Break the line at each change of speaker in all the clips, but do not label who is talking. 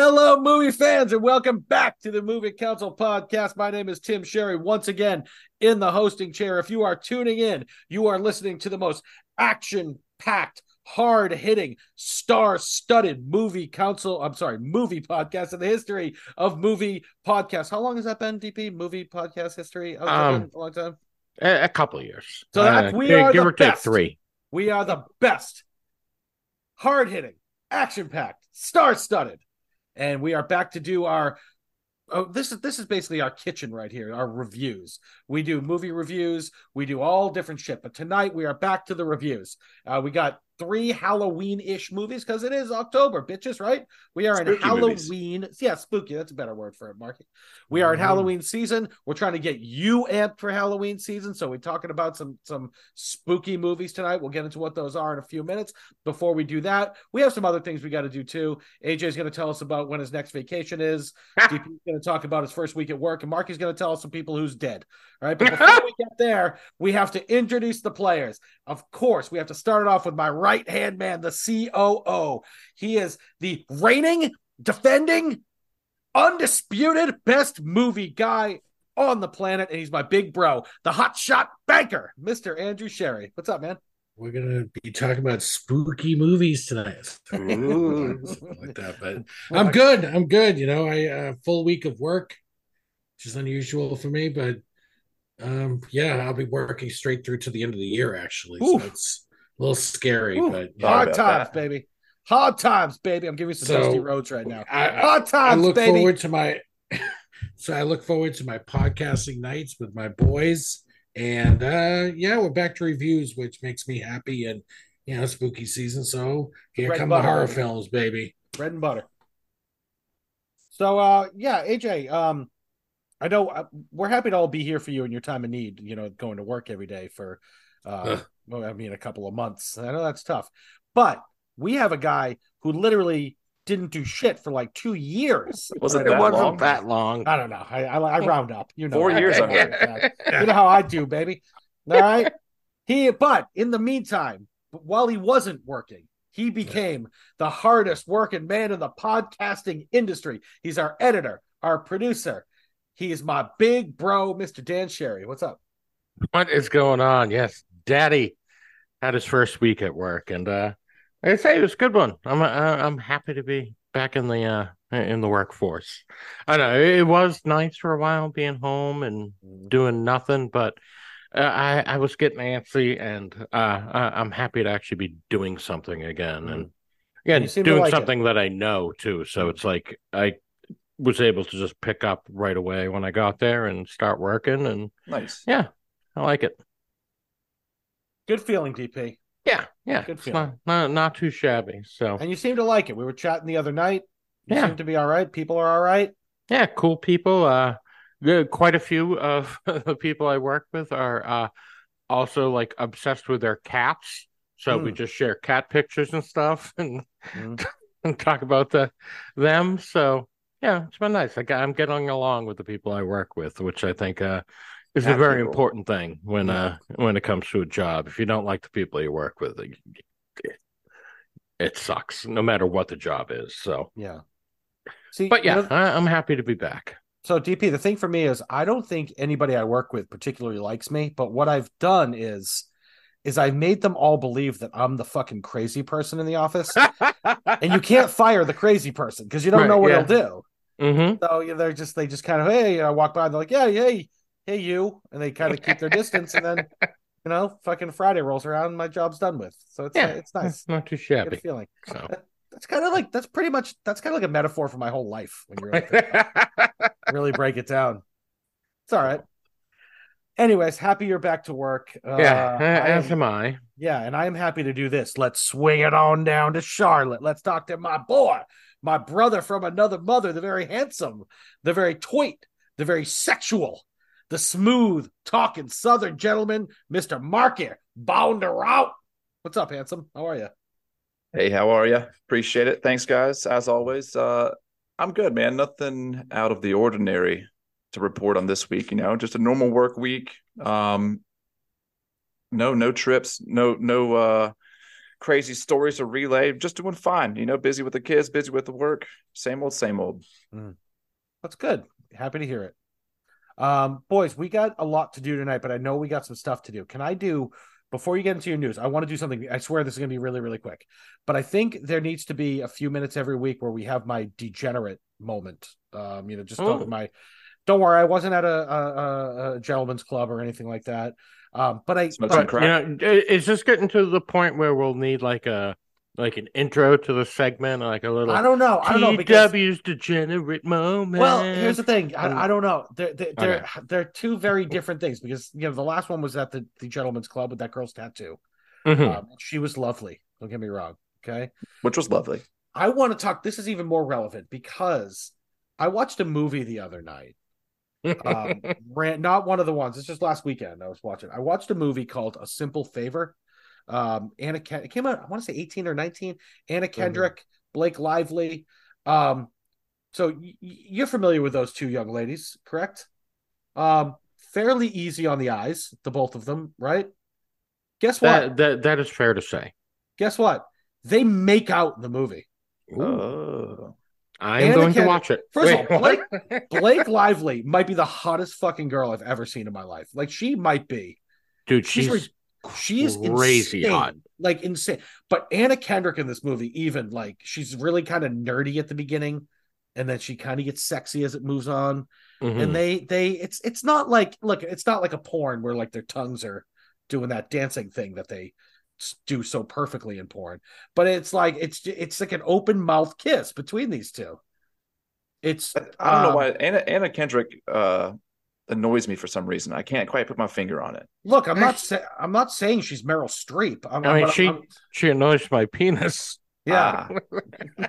Hello, movie fans, and welcome back to the Movie Council podcast. My name is Tim Sherry, once again in the hosting chair. If you are tuning in, you are listening to the most action packed, hard hitting, star studded movie council. I'm sorry, movie podcast in the history of movie podcasts. How long has that been, DP? Movie podcast history?
Um,
a long time.
A, a couple of years.
So that- we
give,
are
give
the
or take
best.
three.
We are the best, hard hitting, action packed, star studded, and we are back to do our. Oh, this is this is basically our kitchen right here. Our reviews. We do movie reviews. We do all different shit. But tonight we are back to the reviews. Uh, we got three Halloween-ish movies because it is October, bitches. Right? We are in
Spooky movies.
Halloween. Yeah, spooky. That's a better word for it, Marky. We are in
Mhm.
Halloween season. We're trying to get you amped for Halloween season. So we're talking about some some spooky movies tonight. We'll get into what those are in a few minutes. Before we do that, we have some other things we got to do too. AJ's going to tell us about when his next vacation is. DP's going to talk about his first week at work, and Marky's going to tell us some people who's dead. All right, but before we get there, we have to introduce the players. Of course, we have to start it off with my right hand man, the COO. He is the reigning, defending, undisputed best movie guy on the planet, and he's my big bro, the hotshot banker, Mr. Andrew Sherry. What's up, man?
We're gonna be talking about spooky movies tonight.
Ooh.
Like that, but I'm good. I'm good. You know, I uh, full week of work, which is unusual for me, but um, yeah, I'll be working straight through to the end of the year. Actually,
Oof.
so it's a little scary,
Ooh,
but
Thought
Hard times,
that.
baby. Hard times, baby. I'm giving you some
So,
dusty roads right now.
I, I,
Hard
I look
baby.
forward to my. so I look forward to my podcasting nights with my boys, and uh yeah, we're back to reviews, which makes me happy and. You know, spooky season. So here
Bread
come
and
the horror
baby.
films, baby.
bread and butter. So uh yeah, AJ, um I know uh, we're happy to all be here for you in your time of need, you know, going to work every day for uh
Ugh.
Well, I mean a couple of months. I know that's tough. But we have a guy who literally didn't do shit for like 2 years.
Was it
It
that
wasn't
long?
that long.
I don't know. I I, I round up, you know.
Four
I-
years,
I
I'm
round. You know how I do, baby. All right. He, but in the meantime, while he wasn't working, he became the hardest working man in the podcasting industry. He's our editor, our producer. He is my big bro, Mr. Dan Sherry. What's up?
What is going on? Yes, Daddy had his first week at work, and uh, I say it was a good one. I'm uh, I'm happy to be back in the uh in the workforce. I know it was nice for a while being home and doing nothing, but uh, I I was getting antsy, and uh, I, I'm happy to actually be doing something again, and again
seem to
doing
like it.
something that I know too. So it's like I was able to just pick up right away when I got there and start working, and
Nice.
yeah, I like it.
Good feeling, DP.
Yeah, yeah,
Good feeling.
not, not not too shabby. So
And you seem to like it. We were chatting the other night. You
Yeah.
seem to be all right. People are all right.
yeah, cool people. Uh, good- quite a few of the people I work with are uh also like obsessed with their cats. So we
Hmm.
just share cat pictures and stuff and,
Mm.
and talk about the them. So yeah, it's been nice. I got, I'm getting along with the people I work with, which I think uh is a very
people.
important thing when
Yeah.
uh when it comes to a job. If you don't like the people you work with, it, it sucks, no matter what the job is. So.
Yeah. See,
But
you
yeah,
know-
I, I'm happy to be back.
So DP, the thing for me is I don't think anybody I work with particularly likes me, but what I've done is is I've made them all believe that I'm the fucking crazy person in the office. and you can't fire the crazy person because you don't
Right,
know what
yeah.
he'll do.
hmm
So you know, they're just they just kind of hey, I walk by and they're like, yeah, hey, hey, you, and they kind of keep their distance, and then you know, fucking Friday rolls around, my job's done with. So it's
Yeah,
it's nice,
It's not too shabby.
feeling.
So.
That- that's kind of like that's pretty much that's kind of like a metaphor for my whole life when you really, think about it. really break it down. It's all right. Anyways, happy you're back to work.
yeah,
Uh,
a-
I
as
am-
am I.
Yeah, and I am happy to do this. Let's swing it on down to Charlotte. Let's talk to my boy, my brother from another mother, the very handsome, the very toit, the very sexual, the smooth talking Southern gentleman, Mr. Marky Bounder out. What's up, handsome? How are you?
Hey, how are you? Appreciate it. Thanks, guys. As always, uh, I'm good, man. Nothing out of the ordinary to report on this week. You know, just a normal work week. Um, no, no trips, no, no uh, crazy stories to relay. Just doing fine. You know, busy with the kids, busy with the work. Same old, same old.
That's good. Happy to hear it. Um, boys, we got a lot to do tonight, but I know we got some stuff to do. Can I do before you get into your news? I want to do something. I swear this is going to be really, really quick, but I think there needs to be a few minutes every week where we have my degenerate moment. Um, you know, just
Oh.
don't my. Don't worry, I wasn't at a, a, a- a gentleman's club or anything like that. Um, but I,
Smoke
but-
some
But,
crack.
you know, i- is this getting to the point where we'll need like a like an intro to the segment, like a little
I don't know. I don't know because
TW's degenerate moment?
Well, here's the thing. I, I don't know. They're they're, they're
Okay.
they're two very different things because you know the last one was at the, the gentleman's club with that girl's tattoo.
Mhm.
Um, she was lovely. Don't get me wrong. Okay.
Which was lovely.
I want to talk. This is even more relevant because I watched a movie the other night. Um, ran, not one of the ones. It's just last weekend I was watching. I watched a movie called A Simple Favor. Um, Anna Ken- it came out. I want to say eighteen or nineteen. Anna Kendrick, Blake Lively. Um, so y- you're familiar with those two young ladies, correct? Um, fairly easy on the eyes, the both of them, right? Guess what?
that, that that is fair to say.
Guess what? They make out in the movie.
Oh,
I am
Anna
going to watch it.
First of all, Blake, Blake Lively might be the hottest fucking girl I've ever seen in my life. Like she might be.
dude,
She's
she's,
She is
crazy
insane.
hot.
Like insane. But Anna Kendrick in this movie, even like she's really kind of nerdy at the beginning, and then she kind of gets sexy as it moves on.
Mhm.
And they they it's it's not like look, it's not like a porn where like their tongues are doing that dancing thing that they do so perfectly in porn. But it's like it's it's like an open mouth kiss between these two. It's
I I don't know
um,
why Anna Anna Kendrick uh, annoys me for some reason. I can't quite put my finger on it.
Look, I'm not sa- I'm not saying she's Meryl Streep. I'm,
I mean,
but
she
I'm-
she annoys my penis.
yeah.
Ah,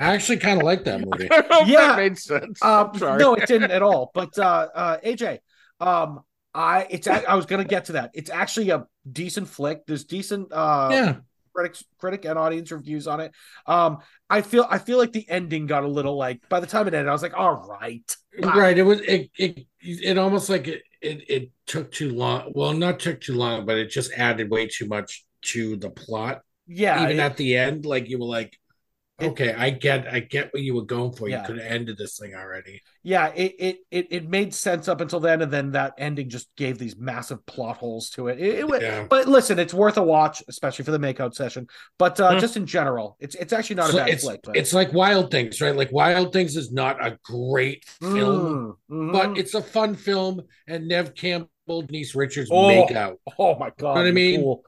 I actually kind of like that movie.
I don't know if
Yeah.
that made sense.
Um,
I'm sorry.
no, it didn't at all. But uh, uh, AJ, um, I it's a- I was gonna get to that. It's actually a decent flick. There's decent uh
yeah,
critics critic and audience reviews on it. Um, I feel I feel like the ending got a little like by the time it ended, I was like, all right,
right. It was it it it almost like it, it it took too long. Well, not took too long, but it just added way too much to the plot.
yeah,
Even
it-
at the end, like you were like,
It-
okay, I get I get what you were going for.
Yeah.
You could have ended this thing already.
yeah, it, it it it made sense up until then, and then that ending just gave these massive plot holes to it. It, it
Yeah.
But listen, it's worth a watch, especially for the makeout session. But uh,
Hmm.
just in general, it's it's actually not
So
a bad
it's
flick. But...
it's like Wild Things, right? Like Wild Things is not a great film,
Mm, mhm.
but it's a fun film. And Neve Campbell, Denise Richards
Oh.
make out.
oh my god, You know
what I mean?
pool.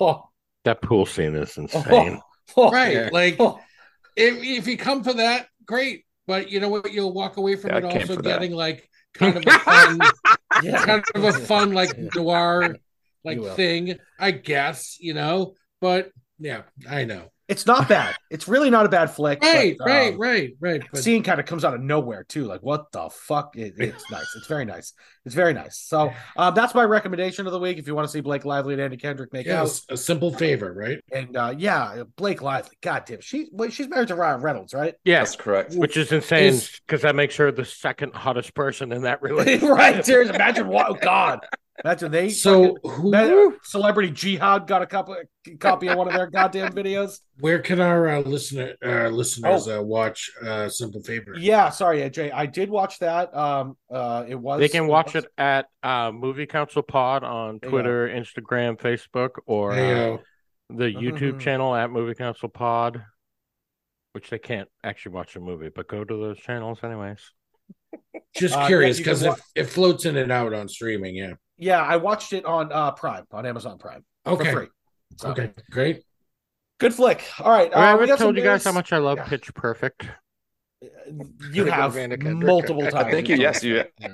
Oh,
that pool scene is insane.
oh,
Right.
Yeah.
Like
oh.
If if you come for that, great. But you know what? You'll walk away from
Yeah,
it also
for that.
getting like kind of a fun,
yeah.
kind of a fun like noir like thing, I guess. You know, but yeah, I know.
It's not bad. It's really not a bad flick.
Right,
but,
right,
um,
right, right.
The
But
scene kind of comes out of nowhere too. Like, what the fuck? It, it's nice. It's very nice. It's very nice. So um, that's my recommendation of the week. If you want to see Blake Lively and Andy Kendrick make out,
a simple favor, right?
and uh, yeah, Blake Lively. God damn, she wait, she's married to Ryan Reynolds, right?
that's
Yes,
correct.
which is insane because that makes her the second hottest person in that relationship.
right. Seriously, imagine what? Oh God, imagine they.
So
fucking-
who?
celebrity jihad got a couple copy of one of their goddamn videos.
Where can our uh, listener uh, listeners uh, watch uh, Simple Favor?
Oh. Yeah, sorry, AJ. I did watch that. Um, uh, it was
They can watch
was-
it at uh, Movie Council Pod on
There you
Twitter, Instagram, Facebook, or
Hey,
uh,
uh,
the YouTube
Mhm.
channel at Movie Council Pod, which they can't actually watch the movie, but go to those channels anyways.
Just
Uh,
curious
you can
because
wa-
it, it floats in and out on streaming. Yeah.
Yeah, I watched it on uh Prime on Amazon Prime
Okay.
for free. So,
Okay. Great.
good flick. All right,
Have I
uh, we
ever told you guys how much I love
Yeah.
Pitch Perfect?
You have multiple times.
Thank you, yes, you,
Yeah.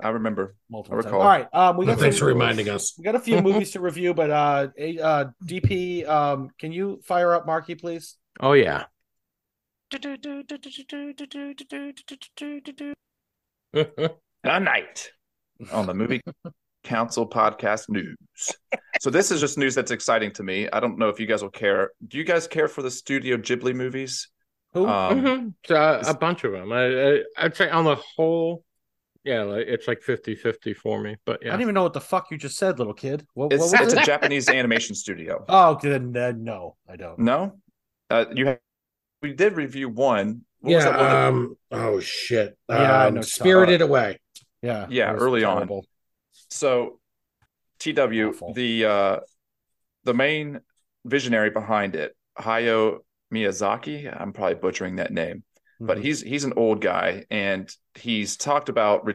I remember.
multiple
I
times. All right, um, we
Well,
got
thanks
some-
for reminding us.
We got a few movies to review, but uh, uh, DP, um, can you fire up Marky, please?
Oh yeah.
Tonight on the Movie Council podcast news. So this is just news that's exciting to me. I don't know if you guys will care. Do you guys care for the Studio Ghibli movies?
Who?
Um,
Mhm. So, uh, a bunch of them. I, I I'd say on the whole, yeah, like, it's like 50-50 for me. But
I don't even know what the fuck you just said, little kid. What,
It's,
what
it's
it?
a Japanese animation studio.
Oh, good. uh, no, I don't.
No, uh, you have. We did review one. What
yeah.
that that-
Um. Oh shit.
Yeah,
Um,
know.
Spirited Away.
Yeah,
Yeah,
it was
early on. so TW
Awful.
the uh the main visionary behind it, Hayao Miyazaki. I'm probably butchering that name, but
Mhm.
he's he's an old guy and he's talked about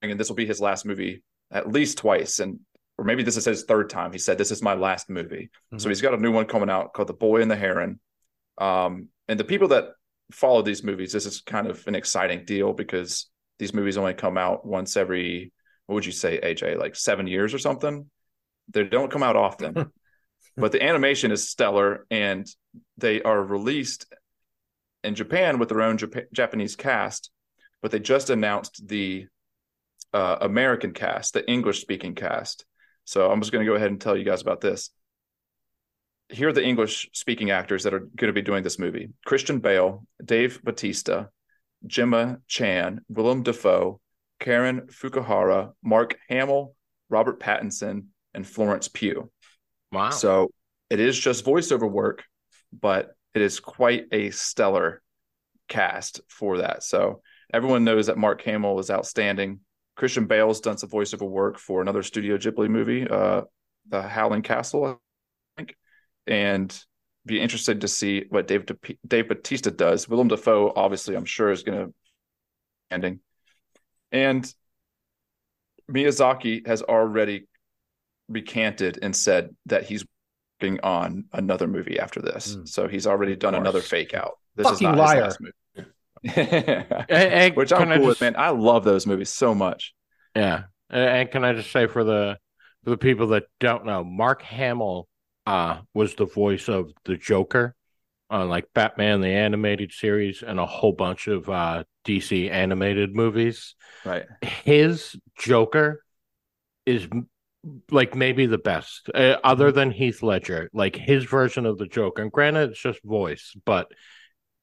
and this will be his last movie at least twice and or maybe this is his third time. He said this is my last movie. So
Mhm.
he's got a new one coming out called The Boy and the Heron. Um and the people that follow these movies, this is kind of an exciting deal because these movies only come out once every what would you say, AJ, like seven years or something? They don't come out often. but the animation is stellar and they are released in Japan with their own Jap- Japanese cast, but they just announced the uh, American cast, the English speaking cast. So I'm just going to go ahead and tell you guys about this. Here are the English speaking actors that are going to be doing this movie Christian Bale, Dave Batista, Gemma Chan, Willem Dafoe, Karen Fukuhara, Mark Hamill, Robert Pattinson, and Florence Pugh.
wow.
So it is just voiceover work, but it is quite a stellar cast for that. So everyone knows that Mark Hamill is outstanding. Christian Bale's done some voiceover work for another Studio Ghibli movie, uh, The Howling Castle, and be interested to see what Dave Dave Batista does. Willem Dafoe, obviously, I'm sure is going to ending, and Miyazaki has already recanted and said that he's working on another movie after this.
Mm.
So he's already done another fake out. This is not
liar.
his last movie.
Hey, hey,
Which I'm
can I
cool with, man. I love those movies so much.
Yeah, and and can I just say for the for the people that don't know, Mark Hamill uh was the voice of the Joker on like Batman the animated series and a whole bunch of uh DC animated movies.
Right.
His Joker is like maybe the best uh, other than Heath Ledger. Like his version of the Joker. And granted it's just voice, but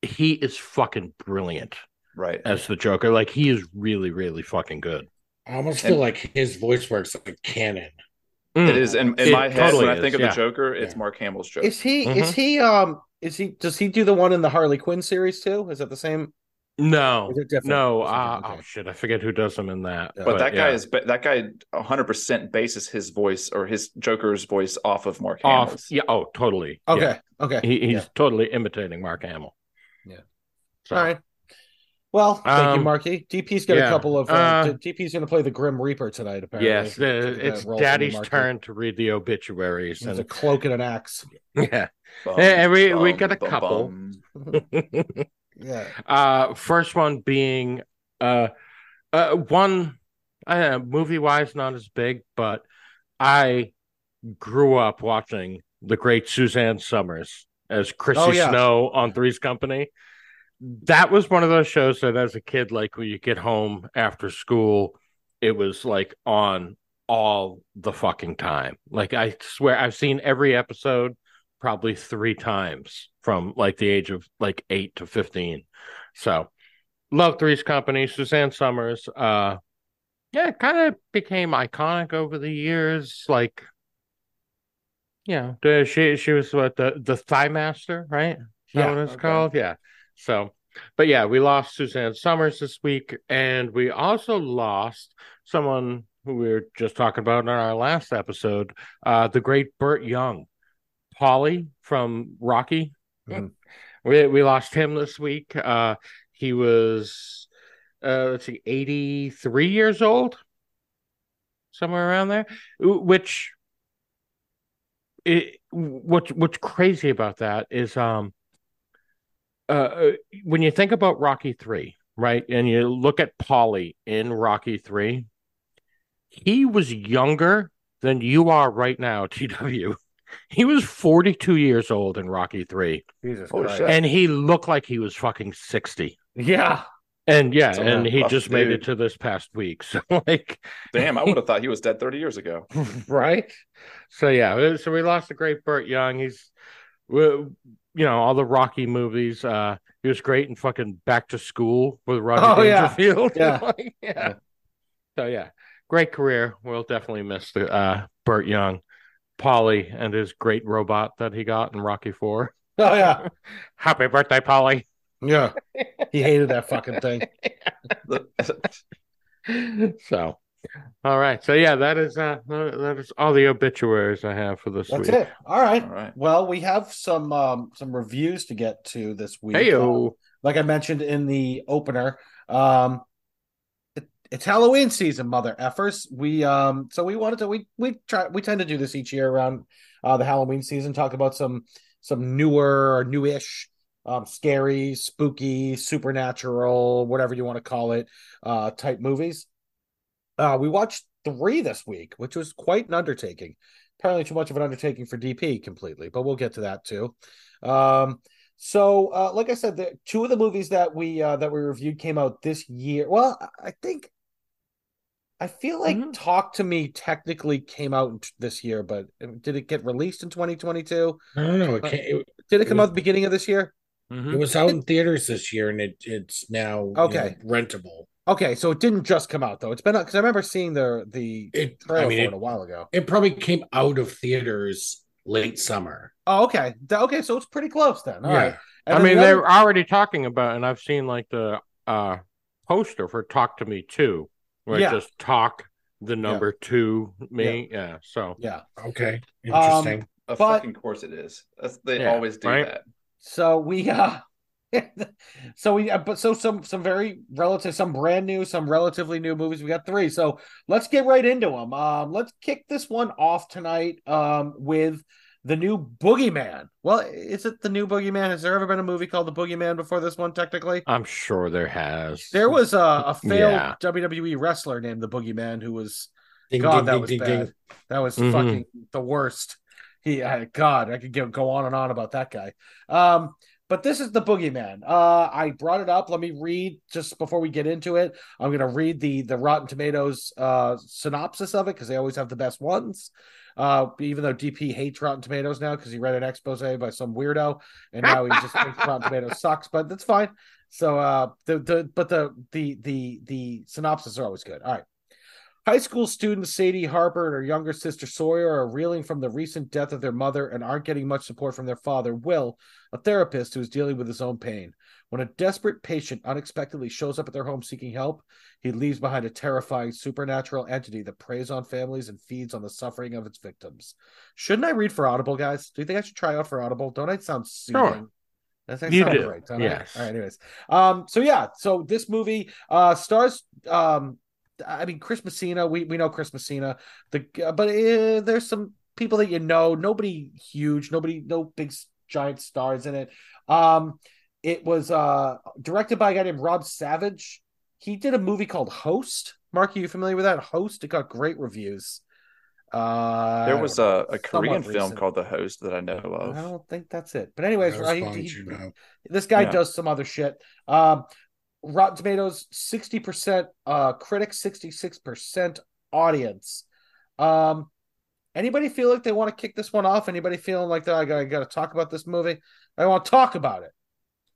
he is fucking brilliant
Right.
as the Joker. Like he is really really fucking good.
I almost
And-
feel like his voice works like canon.
Mm.
It is in, in
It
my head
totally
when I think of
yeah.
the Joker, it's
Yeah.
Mark Hamill's Joker.
Is he?
Mhm.
Is he? Um, is he? Does he do the one in the Harley Quinn series too? Is that the same?
No,
Is it different?
no. Uh,
different?
oh shit, I forget who does him in that.
Yeah.
but that guy
yeah.
is that guy 100% bases his voice or his Joker's voice off of Mark
off.
Hamill's.
Yeah. Oh, totally.
Okay.
Yeah.
Okay.
He, he's
Yeah.
totally imitating Mark Hamill.
Yeah.
So,
All right. Well, thank you,
Um,
Marky. DP's got a couple of. Uh,
uh,
DP's going to play the Grim Reaper tonight. Apparently.
Yes, uh, it's
role from you,
Daddy's turn to read the obituaries,
There's a cloak and an axe.
yeah.
Bum,
Hey, we- we got a
bum,
couple.
bum.
Yeah.
uh, first one being uh, uh, one uh, movie wise not as big, but I grew up watching the great Suzanne Somers as Chrissy
Oh, yeah.
Snow on Three's Company. That was one of those shows that as a kid, like when you get home after school, it was like on all the fucking time. Like I swear I've seen every episode probably three times from like the age of like eight to 15. So love Three's Company, Suzanne Somers. Uh yeah, it kind of became iconic over the years. Like, yeah, she she was what the the Thigh Master, right? Is that
Yeah,
what it's
okay.
called? Yeah. So, but yeah, we lost Suzanne Somers this week, and we also lost someone who we were just talking about in our last episode, uh, the great Burt Young, Paulie from Rocky.
Mhm.
We we lost him this week. Uh, he was uh, let's see, eighty three years old, somewhere around there. Which, it, what what's crazy about that is um uh, when you think about Rocky Three, right, and you look at Paulie in Rocky Three, he was younger than you are right now, TW. He was 42 years old in Rocky 3,
Jesus
Holy
Christ.
and he looked like he was fucking 60.
Yeah.
And yeah,
That's
and he
rough
just made it to this past week. So, like,
Damn, I would have thought he was dead 30 years ago.
right? So, yeah, uh, so we lost a great Burt Young. He's, well, you know, all the Rocky movies. Uh, he was great in fucking Back to School with Rodney
Oh, yeah.
Dangerfield.
Yeah.
Like, yeah.
Yeah.
So, yeah, great career. We'll definitely miss the uh, Burt Young, Paulie, and his great robot that he got in Rocky Four.
Oh yeah.
Happy birthday, Paulie.
Yeah. He hated that fucking thing.
so, all right. So yeah, that is uh that is all the obituaries I have for this
That's
week.
it. All right.
All right.
Well, we have some um some reviews to get to this week. Um,
Heyo.
like I mentioned in the opener, um it, it's Halloween season, mother effers. We um so we wanted to we we try we tend to do this each year around uh the Halloween season, talk about some some newer or newish um scary, spooky, supernatural, whatever you want to call it, uh type movies. Uh we watched three this week, which was quite an undertaking. Apparently too much of an undertaking for DP completely, but we'll get to that too. Um so, uh, like I said, the two of the movies that we uh, that we reviewed came out this year. Well, I- I think I feel like
Mhm.
Talk to Me technically came out this year, but uh, did it get released in 2022?
I don't know. It, can't, it,
Did it come
It
out
was-
at the beginning of this year?
Mhm.
it was out in theaters this year, and it it's now you
Okay.
know, rentable.
Okay, so it didn't just come out though. It's been because I remember seeing the the
It
trailer
I mean
for it,
it,
a while ago.
it probably came out of theaters late summer.
Oh, okay, Th- okay, so it's pretty close then. All
yeah.
right. And
I mean,
the
they
other-
were already talking about, and I've seen like the uh poster for "Talk to Me Too," where
Yeah.
it just talk the number two me. Yeah. So
yeah.
Okay.
Um,
Interesting.
Of
But-
fucking course it is. That's, they
Yeah,
always do
right?
that.
So we uh so we uh, but so some some very relative some brand new some relatively new movies. We got three. So let's get right into them um let's kick this one off tonight um with the new boogeyman. Well is it the new boogeyman? Has there ever been a movie called the boogeyman before this one technically?
I'm sure there has.
there was a, a failed
Yeah.
wwe wrestler named the boogeyman who was
Ding,
god
ding,
that
ding,
was
ding,
bad.
ding.
that was fucking the worst. He uh, god i could go, go on and on about that guy. Um but this is the boogeyman. Uh i brought it up. Let me read just before we get into it. I'm gonna read the the rotten tomatoes uh synopsis of it because they always have the best ones. Uh even though dp hates rotten tomatoes now because he read an expose by some weirdo and now he just thinks rotten tomatoes sucks but that's fine. So uh the the but the the the the synopsis are always good. All right High school students Sadie Harper and her younger sister Sawyer are reeling from the recent death of their mother and aren't getting much support from their father, Will, a therapist who is dealing with his own pain. When a desperate patient unexpectedly shows up at their home seeking help, he leaves behind a terrifying supernatural entity that preys on families and feeds on the suffering of its victims. Shouldn't I read for Audible, guys? Do you think I should try out for Audible? Don't I sound soothing?
Sure.
That that
You
sound
do,
great, don't I? All right, anyways. Um, so yeah, so this movie uh stars um I mean, Chris Messina, we, we know Chris Messina, the but uh, there's some people that you know, nobody huge, nobody, no big giant stars in it. Um, it was uh directed by a guy named Rob Savage. He did a movie called Host. Mark, are you familiar with that? Host. It got great reviews. Uh,
There was a, a
somewhat
Korean film
recent.
called The Host that I know of.
I don't think that's it. But anyways, right,
long
he-
you know.
this guy
Yeah.
does some other shit. Um, Rotten Tomatoes, 60% uh critics, 66% audience. Um, anybody feel like they want to kick this one off? Anybody feeling like that? I gotta, gotta talk about this movie? I want to talk about it.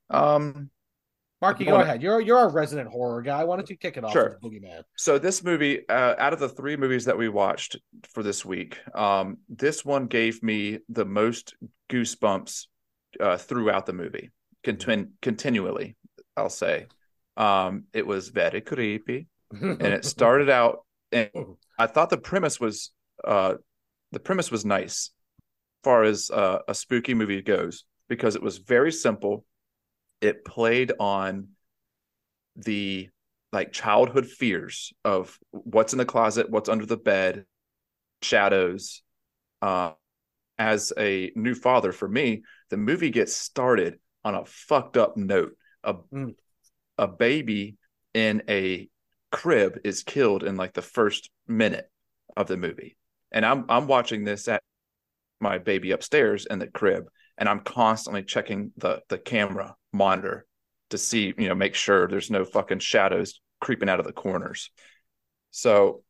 Um,
Marky,
I
go ahead. You're you're a resident horror guy. Why don't you kick it off
Sure.
with Boogeyman?
so this movie, uh, out of the three movies that we watched for this week, um, this one gave me the most goosebumps uh, throughout the movie, Contin- continually. I'll say, um, it was very creepy. and it started out and i thought the premise was uh the premise was nice as far as uh, a spooky movie goes because it was very simple it played on the like childhood fears of what's in the closet what's under the bed shadows uh as a new father for me the movie gets started on a fucked up note. A
Mm.
A baby in a crib is killed in like the first minute of the movie. And I'm I'm watching this at my baby upstairs in the crib and I'm constantly checking the the camera monitor to see, you know, make sure there's no fucking shadows creeping out of the corners. So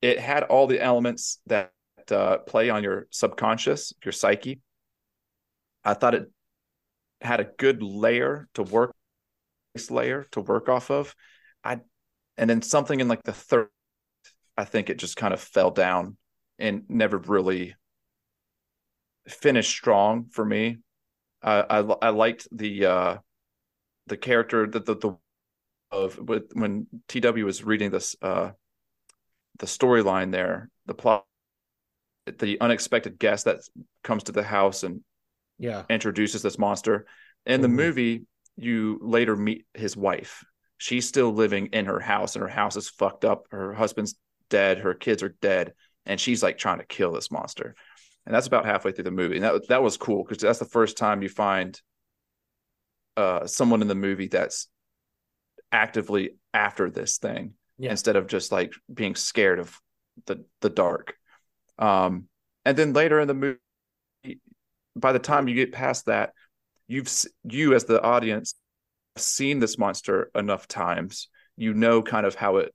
it had all the elements that uh, play on your subconscious, your psyche. I thought it had a good layer to work layer to work off of. I and then something in like the third, I think it just kind of fell down and never really finished strong for me. Uh, I I liked the uh, the character that the, the of with when TW was reading this uh, the storyline there, the plot, the unexpected guest that comes to the house and
Yeah.
introduces this monster. In the
Mhm.
movie, you later meet his wife. She's still living in her house, and her house is fucked up. Her husband's dead. Her kids are dead, and she's like trying to kill this monster. And that's about halfway through the movie. And that that was cool because that's the first time you find uh, someone in the movie that's actively after this thing
Yeah.
instead of just like being scared of the the dark. Um, and then later in the movie, by the time you get past that, you've you as the audience seen this monster enough times. You know kind of how it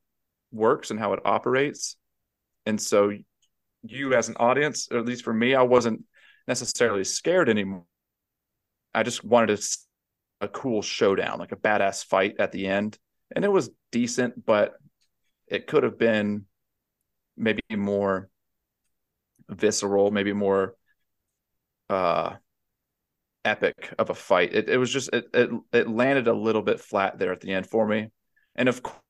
works and how it operates, and so you as an audience, or at least for me, I wasn't necessarily scared anymore. I just wanted a, a cool showdown, like a badass fight at the end, and it was decent, but it could have been maybe more visceral, maybe more uh epic of a fight. It it was just it it, it landed a little bit flat there at the end for me. And of course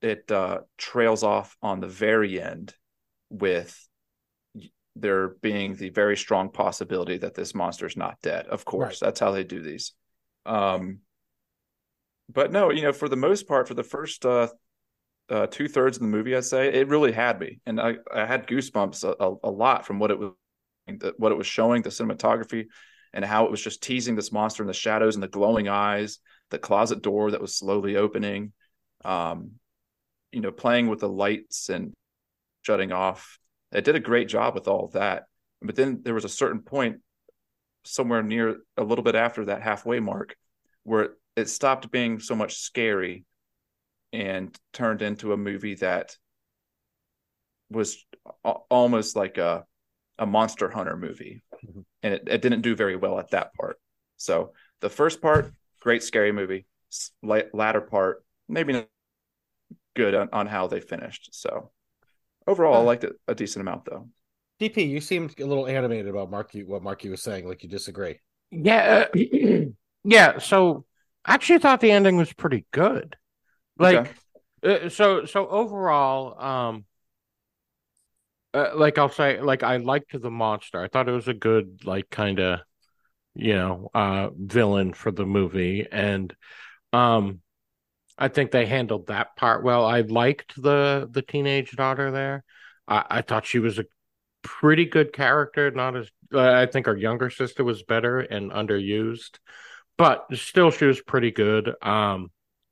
it uh trails off on the very end with there being the very strong possibility that this monster is not dead. Of course, that's how they do these. Um but no, you know, for the most part, for the first uh uh, two thirds of the movie, I'd say it really had me, and I, I had goosebumps a, a, a lot from what it was, what it was showing, the cinematography, and how it was just teasing this monster in the shadows and the glowing eyes, the closet door that was slowly opening, um, you know, playing with the lights and shutting off. It did a great job with all that, but then there was a certain point, somewhere near a little bit after that halfway mark, where it, stopped being so much scary and turned into a movie that was almost like a a monster hunter movie
Mhm.
and it, it didn't do very well at that part so the first part great scary movie S- la- latter part maybe not good on, on how they finished so overall i liked it a decent amount though
DP, you seemed a little animated about Marky what Marky was saying, like you disagree.
Yeah, uh, yeah. So I actually thought the ending was pretty good. Like, uh, so so overall, um, uh, like I'll say, like I liked the monster. I thought it was a good, like, kind of, you know, uh, villain for the movie, and um, I think they handled that part well. I liked the the teenage daughter there. I, I thought she was a pretty good character. Not as uh, I think her younger sister was better and underused, but still she was pretty good. Um,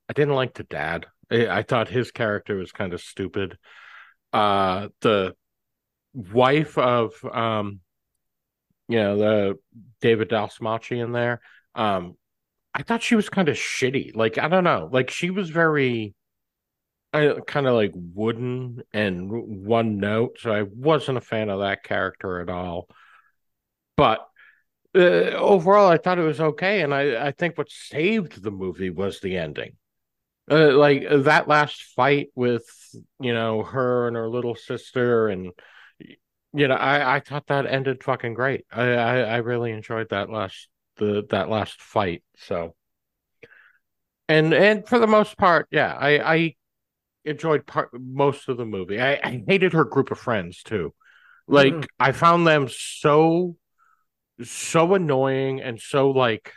I didn't like the dad. I, I thought his character was kind of stupid. Uh, the wife of um, you know, the David Dalsmachi in there. Um, I thought she was kind of shitty. Like I don't know. Like she was very I kind of like wooden and one note, so I wasn't a fan of that character at all. But uh, overall, I thought it was okay, and I I think what saved the movie was the ending. Uh, like that last fight with you know her and her little sister, and you know I I thought that ended fucking great. I I, I really enjoyed that last the that last fight. So. And and for the most part, yeah, I I enjoyed part most of the movie. I, I hated her group of friends too. Like
Mhm.
I found them so so annoying and so like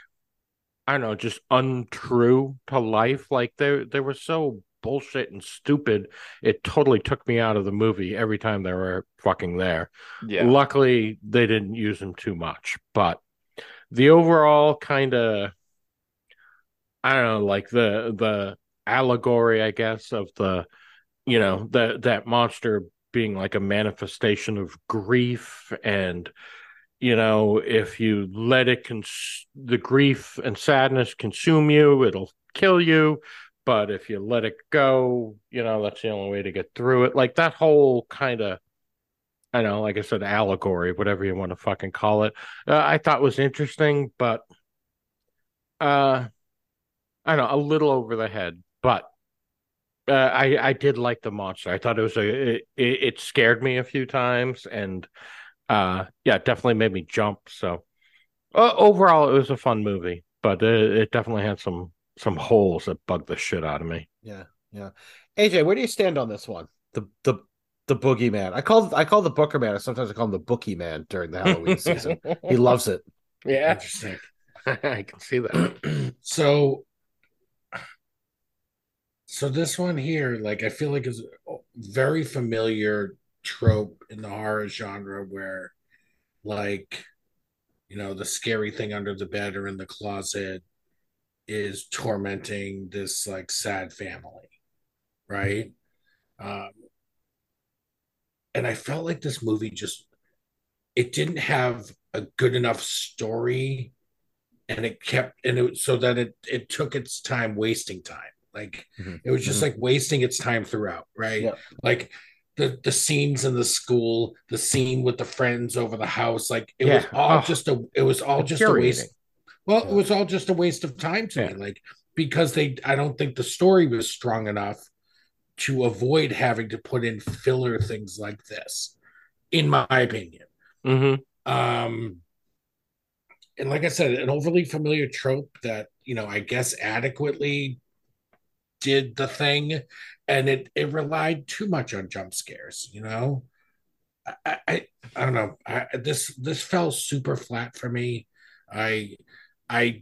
I don't know, just untrue to life. Like they they were so bullshit and stupid. It totally took me out of the movie every time they were fucking there.
yeah
Luckily, they didn't use them too much, but the overall kind of I don't know, like the the allegory, I guess, of the you know that that monster being like a manifestation of grief and you know if you let it cons- the grief and sadness consume you it'll kill you but if you let it go you know that's the only way to get through it like that whole kind of i don't know like i said allegory whatever you want to fucking call it uh, i thought was interesting but uh i don't know a little over the head but uh, I I did like the monster. I thought it was a it, it scared me a few times, and uh, yeah, definitely made me jump. So uh, overall, it was a fun movie, but it, it definitely had some some holes that bug the shit out of me.
Yeah, yeah. AJ, where do you stand on this one? The the the boogeyman. I call I call the Booker man. Sometimes I call him the Bookie man during the Halloween season. He loves it.
Yeah,
Interesting.
I can see that.
so so this one here like i feel like is a very familiar trope in the horror genre where like you know the scary thing under the bed or in the closet is tormenting this like sad family right um and i felt like this movie just it didn't have a good enough story and it kept and it so that it it took its time wasting time like
Mhm.
it was just
Mhm.
like wasting its time throughout right
Yeah.
like the the scenes in the school the scene with the friends over the house like it was all
Oh.
just a it was all just a waste well
Yeah.
it was all just a waste of time to me like because they i don't think the story was strong enough to avoid having to put in filler things like this in my opinion.
Hmm
um and like i said an overly familiar trope that you know i guess adequately did the thing and it it relied too much on jump scares you know? I i, I don't know. I, this this fell super flat for me. I i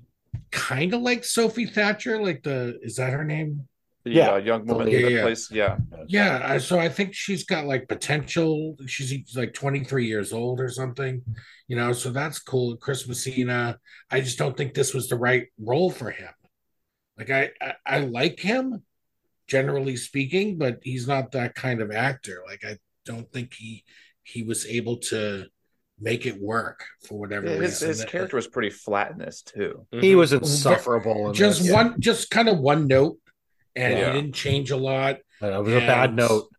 kind of like sophie thatcher like the is that her name?
The
Yeah.
uh, young woman
Yeah,
that
yeah.
plays, yeah.
yeah so i think she's got like potential. She's like 23 years old or something you know so that's cool. Chris messina i just don't think this was the right role for him. Like i i, I like him generally speaking but he's not that kind of actor. Like i don't think he he was able to make it work for whatever
His
reason
his character was pretty flat in this too.
He was insufferable. in
just
this.
one just kind of one note and
Yeah.
he didn't change a lot
It was a bad note.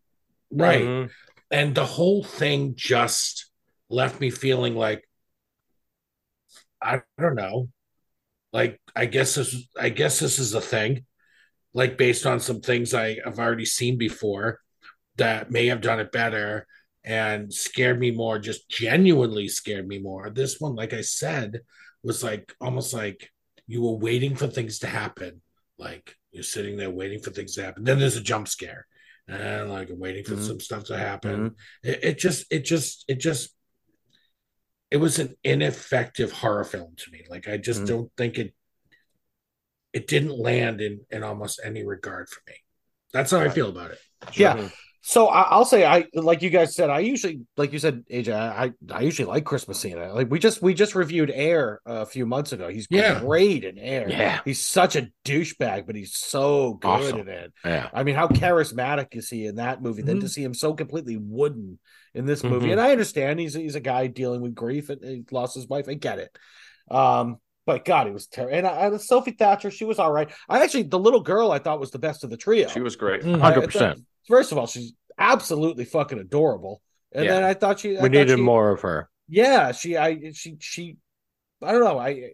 right
Mhm.
and the whole thing just left me feeling like I don't know. Like I guess this I guess this is a thing. Like based on some things I have already seen before that may have done it better and scared me more, just genuinely scared me more. This one, like I said, was like almost like you were waiting for things to happen. Like you're sitting there waiting for things to happen. Then there's a jump scare. And like I'm waiting for
Mhm.
some stuff to happen. It, it just, it just, it just, it was an ineffective horror film to me. Like I just
Mhm.
don't think it, it didn't land in in almost any regard for me. That's how I feel about it.
Yeah. So I, I'll say I like you guys said I usually like you said AJ I I usually like Chris Messina like we just we just reviewed Air a few months ago he's
Yeah.
great in Air
Yeah.
he's such a douchebag but he's so good
Awesome.
in it
Yeah.
I mean how charismatic is he in that movie then
Mhm.
to see him so completely wooden in this movie
Mhm.
and I understand he's he's a guy dealing with grief and he lost his wife I get it um but God he was terrible and I, I, Sophie Thatcher she was all right I actually the little girl I thought was the best of the trio
She was great.
Mm.
I- I
100%.
First of all, she's absolutely fucking adorable. And
Yeah.
then I thought she, I
We
thought
needed
she-
more of her.
Yeah, she, I, she, she, I don't know. I,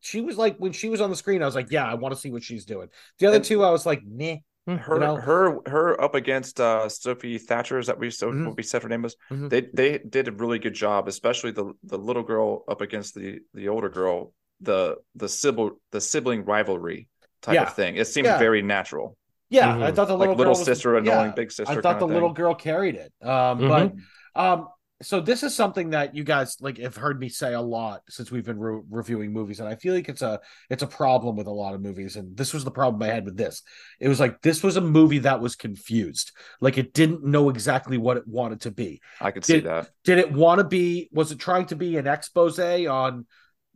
she was like when she was on the screen, I was like, yeah, I want to see what she's doing. The other
And-
two, I was like, nah.
Her,
You know?
her, her up against uh, Sophie Thatcher. Is that we so
Mhm.
what we said her name was?
Mhm.
They they did a really good job, especially the the little girl up against the the older girl. The the sibling the sibling rivalry type
Yeah.
of thing. It seemed
Yeah.
very natural.
Yeah,
Mhm.
I thought the
Like
little
little
was-
sister annoying
yeah,
big sister.
I thought
kind
the
of
little girl carried it. Um,
Mhm.
but um, so this is something that you guys like have heard me say a lot since we've been re- reviewing movies, and I feel like it's a it's a problem with a lot of movies, and this was the problem I had with this. It was like this was a movie that was confused, like it didn't know exactly what it wanted to be.
I could see that.
Did it want to be? Was it trying to be an expose on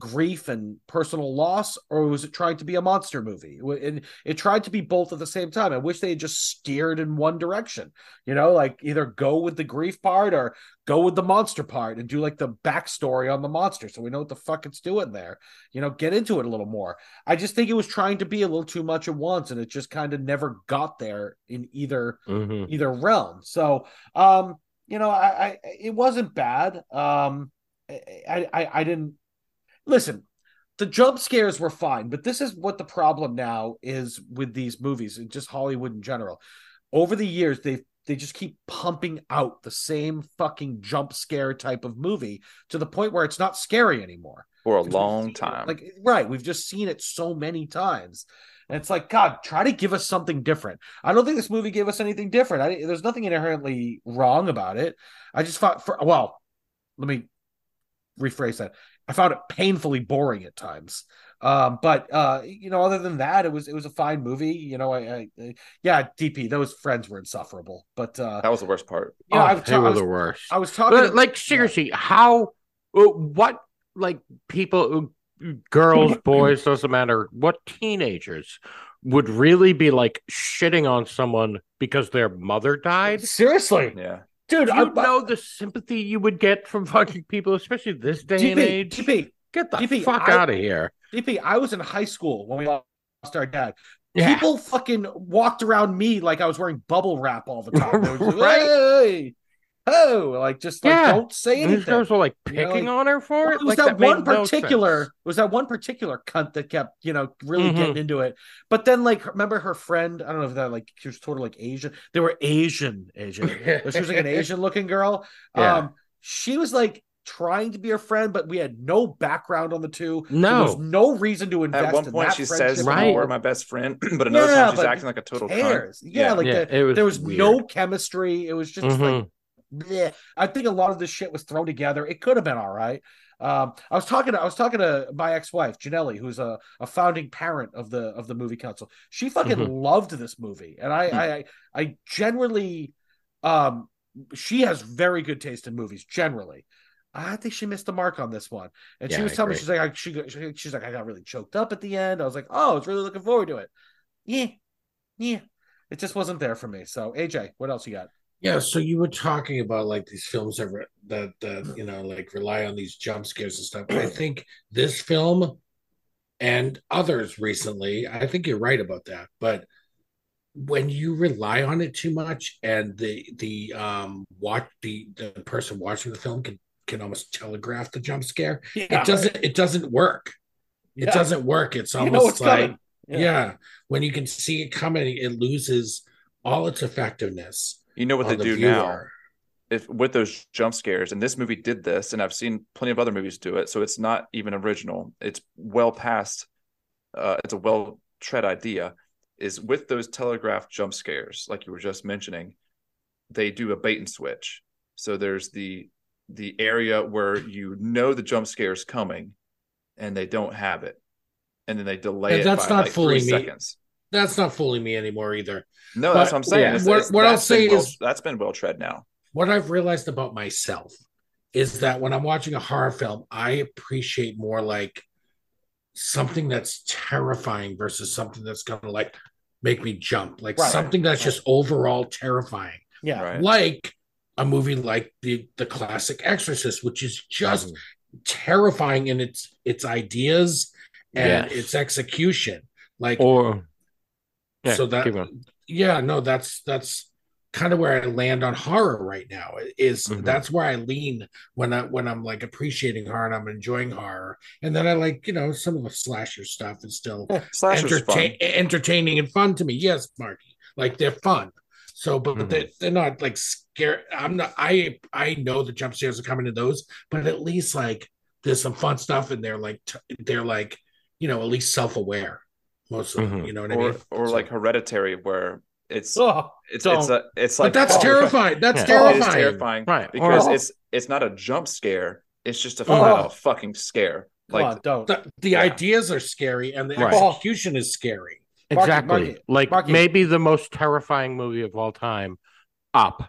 grief and personal loss, or was it trying to be a monster movie? And it tried to be both at the same time. I wish they had just steered in one direction, you know, like either go with the grief part or go with the monster part and do like the backstory on the monster so we know what the fuck it's doing there. You know, get into it a little more. I just think it was trying to be a little too much at once and it just kind of never got there in either
Mhm.
either realm. So um, you know, I, I it wasn't bad. Um I, I I didn't listen. The jump scares were fine, but this is what the problem now is with these movies and just Hollywood in general. Over the years, they they just keep pumping out the same fucking jump scare type of movie to the point where it's not scary anymore.
for a long
seen it-
time.
Like right, we've just seen it so many times. And it's like, God, try to give us something different. I don't think this movie gave us anything different. I, there's nothing inherently wrong about it. I just thought, for well, let me rephrase that. I found it painfully boring at times. Um, but uh, you know, other than that, it was it was a fine movie. You know, I, I, I yeah, DP, those friends were insufferable. But uh,
that was the worst part.
you know,
Oh,
I,
they
I
were
was,
the worst.
I was talking
But, like seriously, how uh, what like people uh, girls, boys, doesn't matter, what teenagers would really be like shitting on someone because their mother died?
seriously,
Yeah.
Dude.
Do
I
you know the sympathy you would get from fucking people, especially this day
DP,
and age?
DP,
Get the
DP,
fuck
I-
out of here.
DP, I was in high school when we lost our dad.
Yeah.
People fucking walked around me like I was wearing bubble wrap all the time.
Right.
Hey, oh, like just like
Yeah.
don't say
And these
anything.
girls were like
You know,
picking
like-
on her for
Well,
it.
it was
Like,
that,
made
one particular
sense.
it was that one particular cunt that kept you know really
Mhm.
getting into it but then like remember her friend i don't know if that like she was totally like asian they were asian asian but she was like an asian looking girl
Yeah.
um she was like trying to be her friend but we had no background on the two so
No.
there's no reason to invest
At one
in
point,
that
she
friendship
says,
Right.
"You are my best friend," but another
Yeah,
time she's
but
acting like a total cunt.
cares yeah, like
Yeah,
the,
was
there was
weird.
no chemistry it was just like
Mhm.
Bleh. I think a lot of this shit was thrown together. It could have been all right. Um, I was talking to I was talking to my ex-wife, Janelli, who's a, a founding parent of the of the movie council. She fucking
Mhm.
loved this movie. And I,
Hmm.
I I I generally um she has very good taste in movies, generally. I think she missed the mark on this one. And she was
I
telling me she's like I, she, she she's like I got really choked up at the end. I was like, "Oh, I was really looking forward to it." Yeah. Yeah. It just wasn't there for me. So, AJ, what else you got?
Yeah, so you were talking about like these films that that that you know like rely on these jump scares and stuff. I think this film and others recently, I think you're right about that. But when you rely on it too much, and the the um watch the the person watching the film can can almost telegraph the jump scare, yeah. it doesn't it doesn't work. It doesn't work. It's
You
almost
know what's
like yeah.
Yeah.
when you can see it coming, it loses all its effectiveness.
You know what they
the
do now? if with those jump scares, and this movie did this, and I've seen plenty of other movies do it, so it's not even original. It's well past. Uh, it's a well tread idea. Is with those telegraph jump scares, like you were just mentioning, they do a bait and switch. So there's the the area where you know the jump scare is coming, and they don't have it, and then they delay
Yeah,
it
that's
by
not
like
fooling
three
me.
seconds.
That's not fooling me anymore either.
No, that's what I'm saying.
yeah,
It's-
what-
it's-
what I'll say
well,
is
that's been well tread now.
What I've realized about myself is that when I'm watching a horror film, I appreciate more like something that's terrifying versus something that's gonna like make me jump. Like
Right.
something that's just overall terrifying.
Yeah.
Right.
Like a movie like the the classic Exorcist, which is just
Mhm.
terrifying in its its ideas and
Yes.
its execution. Like
Or yeah,
so that yeah no that's that's kind of where i land on horror right now is
Mhm.
that's where i lean when i when i'm like appreciating horror and i'm enjoying horror and then i like you know some of the slasher stuff is still entertain-
fun.
entertaining and fun to me yes marky like they're fun so but
Mhm.
they, they're not like scare i'm not i i know the jump scares are coming to those but at least like there's some fun stuff and they're like t- they're like you know at least self-aware most of them
Mhm.
you know what i mean
or
So-
like Hereditary, where it's
Oh,
it's
don't.
it's a it's
but
like
that's
oh,
terrifying. That's
Yeah.
Terrifying.
is terrifying
Right.
because
Oh.
it's it's not a jump scare. It's just a
Oh.
flat out fucking scare. Like
on, don't.
The, the
Yeah.
ideas are scary and the
Right.
execution is scary.
Marky,
exactly.
Marky,
like
Marky.
maybe the most terrifying movie of all time, Up.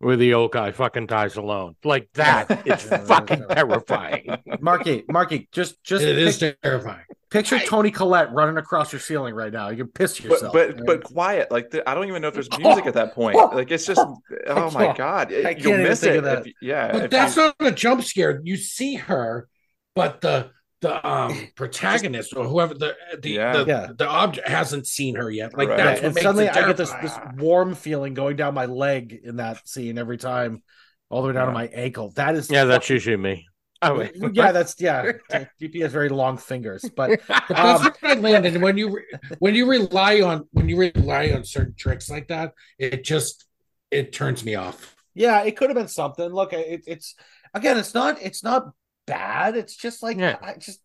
Where the old guy fucking dies alone. Like that, it's fucking terrifying.
Marky, Marky, just just
it is
pic-
terrifying.
picture Toni Collette running across your ceiling right now. You can piss
But
yourself.
but but quiet. Like the, I don't even know if there's music at that point. Like it's just oh my
can't-
god,
I
you'll
can't even
miss
think
it.
of that.
if yeah,
But
if
that's
you-
not a jump scare. You see her, but the the um protagonist or whoever the the
Yeah.
the,
Yeah.
the object hasn't seen her yet. Like
Right.
that's
Yeah,
what
and
makes
suddenly
it
I get this this warm feeling going down my leg in that scene every time, all the way down to my ankle. That is
Yeah, that's usually me. Oh, wait.
yeah, that's yeah. DP has very long fingers, but
But that's
Um,
where I landed. And when you re- when you rely on when you rely on certain tricks like that, it just it turns me off.
yeah, it could have been something. Look, it, it's again, it's not it's not bad. It's just like
Yeah.
I just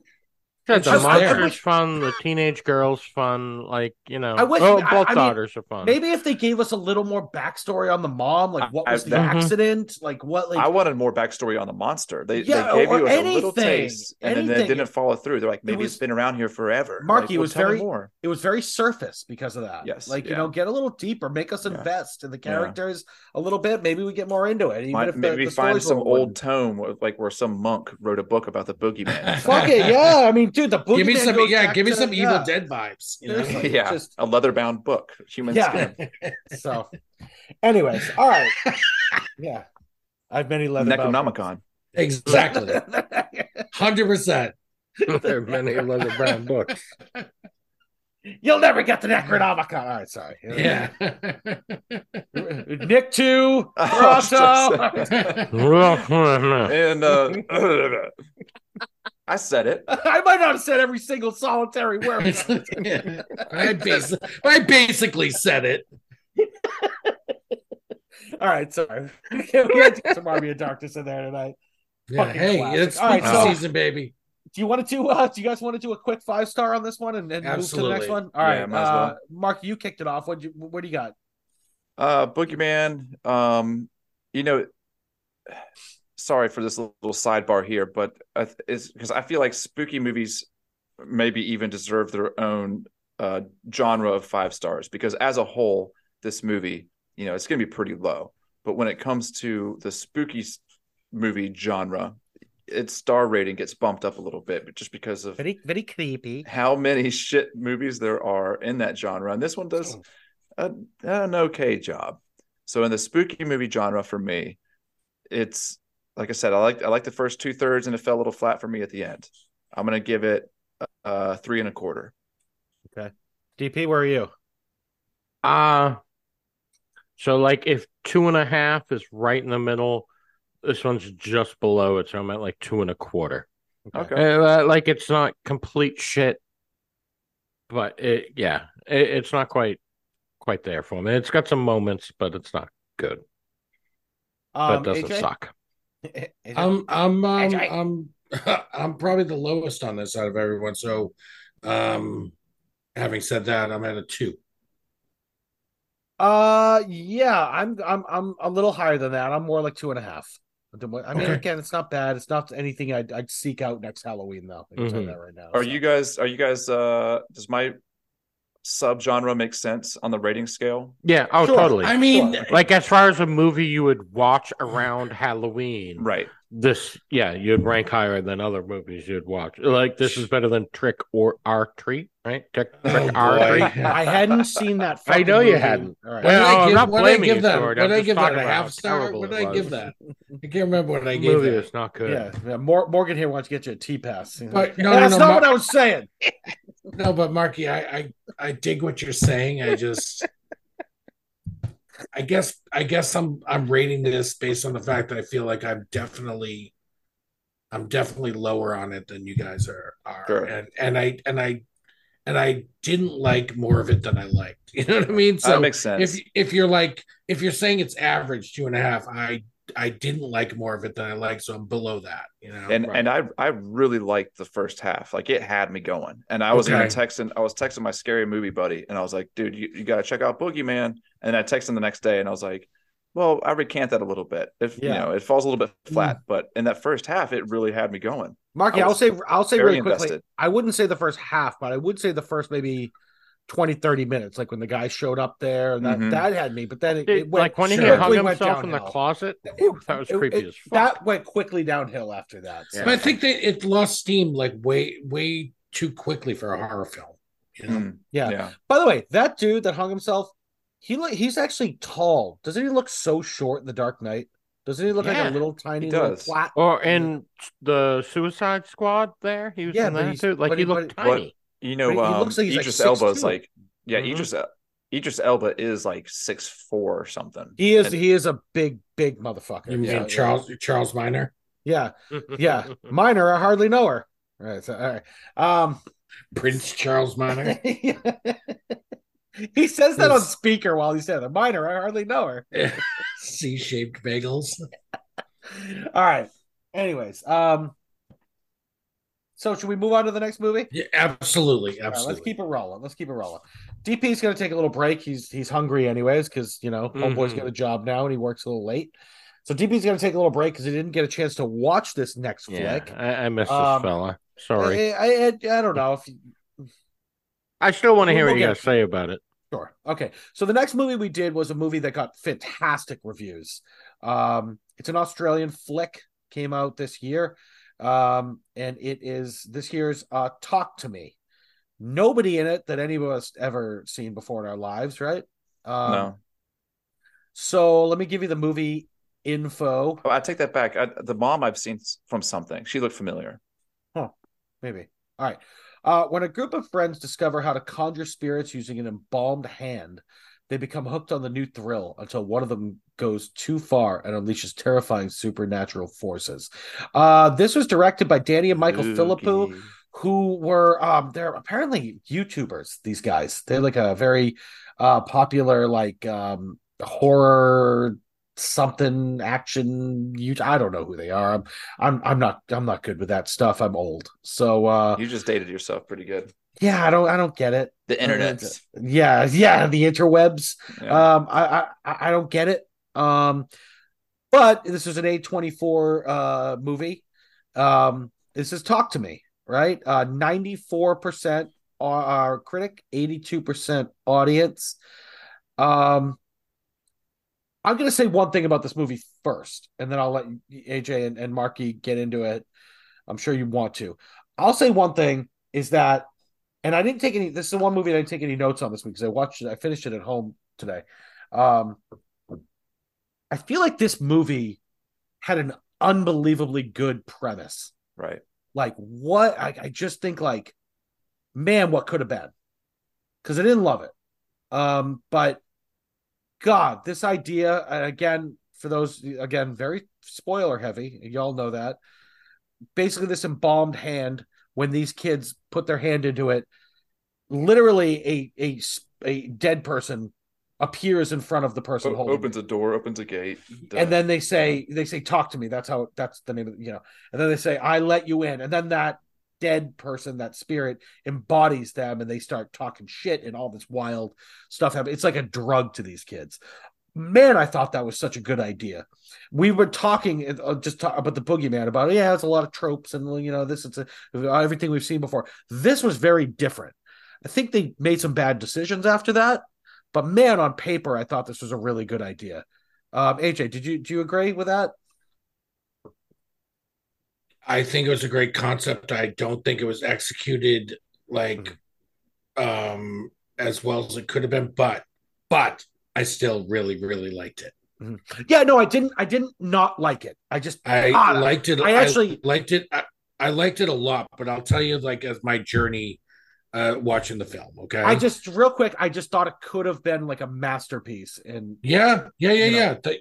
Yeah,
It's
the
just- I- I
monster's
wish-
fun, the teenage girl's fun, like you know.
I wish-
oh, both
I mean,
daughters are fun.
maybe if they gave us a little more backstory on the mom, like what
I-
was the
I- Mhm.
accident, like what like
I wanted more backstory on the monster. They,
Yeah,
they gave
or
you a little taste, and then
anything.
they didn't follow through. They're like, maybe
was-
it's been around here forever.
Marky,
like, well,
was very-
more.
it was very surface because of that.
Yes,
like you know, get a little deeper, make us
Yeah.
invest in the
Yeah.
characters a little bit. Maybe we get more into it. Even
Might-
if the,
maybe
the
find some old tome, like where some monk wrote a book about the boogeyman.
Fuck it, yeah. I mean, dude, the
give me some yeah, give me
to
some Evil
yeah.
Dead vibes. You know?
Seriously.
yeah,
just-
a leather-bound book, human
Yeah.
skin.
So, anyways, all right, yeah. I have many leather. bound
Necronomicon.
Exactly. Hundred percent.
there are many leather brown books.
You'll never get the Necronomicon. All right, sorry.
Yeah.
Nick two,
I was
Toronto.
just saying.
Well,
and uh, I said it.
I might not have said every single solitary word.
I, basi- I basically said it.
All right, sorry. we had some Army of Darkness in there tonight.
Yeah,
Fucking
hey,
classic.
it's
All right,
so-
season, baby.
Do you want to do? Uh, do you guys want to do a quick five star on this one and then move to the next one? All right,
Yeah, might as
uh,
well.
Mark, you kicked it off. What you what do you got?
Uh, Boogeyman. Um, you know, sorry for this little sidebar here, but I th- it's because I feel like spooky movies maybe even deserve their own uh genre of five stars because as a whole, this movie, you know, it's going to be pretty low. But when it comes to the spooky movie genre, its star rating gets bumped up a little bit, but just because of
Very very creepy.
how many shit movies there are in that genre, and this one does a, an okay job. So in the spooky movie genre, for me, it's like I said, I like I like the first two thirds, and it fell a little flat for me at the end. I'm gonna give it uh three and a quarter.
Okay, DP, where are you?
Uh so like if two and a half is right in the middle, this one's just below it, so I'm at like two and a quarter.
Okay,
Uh, like it's not complete shit, but it yeah, it, it's not quite quite there for me. It's got some moments, but it's not good. But
Um,
it doesn't
AJ?
suck.
AJ?
I'm I'm um, I'm I'm probably the lowest on this out of everyone. So, um, having said that, I'm at a two.
Uh, yeah, I'm I'm I'm a little higher than that. I'm more like two and a half. I mean,
Okay.
again, it's not bad. It's not anything I'd, I'd seek out next Halloween, though. I can tell you
Mhm.
that right now.
are
so.
you guys are you guys uh does my sub genre make sense on the rating scale?
Yeah, oh
Sure.
totally.
I mean,
Sure.
like as far as a movie you would watch around Halloween,
Right.
this yeah, you'd rank higher than other movies you'd watch. Like this is better than Trick or R Treat, right? Trick,
Oh,
Trick or
boy.
Treat.
I hadn't seen that.
I know you
movie.
hadn't.
All right.
what did
Well,
I
I'm
give,
not
what I
blaming
give
you,
that? What
I'm
did I give that? A half star?
terrible
What did I give that? I can't remember what I gave
movie
that.
is not good.
Yeah, yeah. Morgan here wants to get you a T pass.
But no,
That's
no, no,
not what I was saying.
no, but Marky, I, I I dig what you're saying. I just I guess I guess I'm I'm rating this based on the fact that I feel like I'm definitely I'm definitely lower on it than you guys are are.
Sure.
And and I and I and I didn't like more of it than I liked. You know what I mean?
that makes sense.
if if you're like if you're saying it's average two and a half, I I didn't like more of it than I liked, so I'm below that. You know,
and and I I really liked the first half. Like it had me going. And I was
Okay.
texting I was texting my scary movie buddy and I was like, dude, you, you gotta check out Boogeyman. And I texted him the next day and I was like, well, I recant that a little bit. If you know, it falls a little bit
Mm.
flat, but in that first half, it really had me going.
Marky,
I
I'll say I'll say
very
really quickly.
invested.
I wouldn't say the first half, but I would say the first maybe 20, 30 minutes, like when the guy showed up there. and That
Mhm.
that had me, but then it, it went
like when he hung
quickly went
himself in the closet.
It-
that was
it-
creepy
it-
as fuck.
That went quickly downhill after that. So.
But I think that it lost steam like way way too quickly for a horror film. You know,
Mm,
yeah.
yeah.
By the way, that dude that hung himself, he look he's actually tall. Doesn't he look so short in the Dark Knight? Doesn't he look like a little tiny
he
little
does.
flat?
Or in the Suicide Squad, there he was
Yeah,
in that too. Like he
he-
looked
but-
tiny.
You know,
But he
um,
looks like he's like
Idris Elba is like, yeah,
Mhm.
Idris Idris Elba is like six four or something.
He is
And-
he is a big big motherfucker.
you mean
Yeah,
Charles Charles Minor,
Yeah, yeah. Minor, I hardly know her. All right, so, all right. Um,
Prince Charles Minor,
he says that on speaker while he's saying the minor. I hardly know her.
C-shaped bagels.
All right. Anyways, um, so should we move on to the next movie?
Yeah, absolutely,
All right,
absolutely.
let's keep it rolling. Let's keep it rolling. DP's going to take a little break. He's he's hungry anyways because you know homeboy's
Mhm.
got a job now and he works a little late. So DP's going to take a little break because he didn't get a chance to watch this next
yeah,
flick.
I, I miss this
Um,
fella. Sorry.
I, I, I, I don't know if you,
I still want to hear
we'll
what you
get-
guys say about it.
Sure. Okay. So the next movie we did was a movie that got fantastic reviews. Um, it's an Australian flick, came out this year. Um, and it is this year's uh Talk to Me. Nobody in it that any of us ever seen before in our lives, right? Um,
no,
So let me give you the movie info.
oh, I take that back. I, the mom I've seen from something. She looked familiar. Huh.
Maybe. All right. Uh, when a group of friends discover how to conjure spirits using an embalmed hand, they become hooked on the new thrill until one of them goes too far and unleashes terrifying supernatural forces. Uh, this was directed by Danny and Michael Philippou, who were um, they're apparently YouTubers. These guys, they're like a very uh, popular like um, horror something action you i don't know who they are i'm i'm i'm not i'm not good with that stuff i'm old so uh
You just dated yourself pretty good.
Yeah i don't i don't get it.
The internet.
yeah yeah the interwebs.
Yeah.
um I, I i don't get it. Um but this is an a24 uh movie. Um this is talk to me right? Uh 94% are critic 82% audience. Um i'm gonna say one thing about this movie first and then i'll let aj and, and marky get into it. I'm sure you want to. I'll say one thing is that and I didn't take any. This is the one movie I didn't take any notes on this week because I watched it. I finished it at home today. Um, I feel like this movie had an unbelievably good premise.
right.
Like what? I, I just think like, man, what could have been? Because I didn't love it. Um, but God, this idea again for those again very spoiler heavy. Y'all know that. Basically, this embalmed hand when these kids put their hand into it, literally a a a dead person appears in front of the person
O-
holding
opens a door, opens a gate,
and then they say they say talk to me. That's how that's the name of you know. And then they say i let you in. And then that dead person that spirit embodies them and they start talking shit and all this wild stuff happens it's like a drug to these kids man i thought that was such a good idea. We were talking uh, just talk about the boogeyman about yeah it's a lot of tropes and you know this it's a, everything we've seen before. This was very different. I think they made some bad decisions after that but man on paper i thought this was a really good idea. Um, AJ, did you do you agree with that?
I think it was a great concept. I don't think it was executed like um as well as it could have been, but but I still really, really liked it.
Yeah, no, I didn't. I didn't not like it. I just
I
God,
liked it.
I actually-
liked it. I, I liked it a lot, but I'll tell you, like, as my journey uh watching the film. Okay.
I just real quick. I just thought it could have been like a masterpiece. And
yeah, yeah, yeah, yeah. The-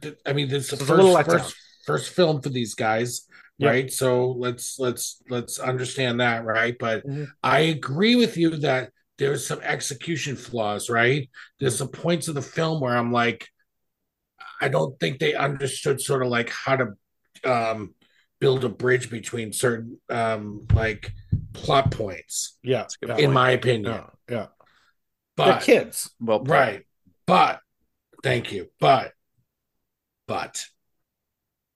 the- I mean, this is the
It was a little
first, first first film for these guys,
Yeah.
right? So let's let's let's understand that, right? But
Mhm.
I agree with you that there's some execution flaws, right? There's some points of the film where I'm like, I don't think they understood sort of like how to um build a bridge between certain um like plot points,
yeah,
That's a good
yeah,
in
point.
my opinion.
yeah, yeah. They're
But
kids.
well, put.
Right. But thank you. But but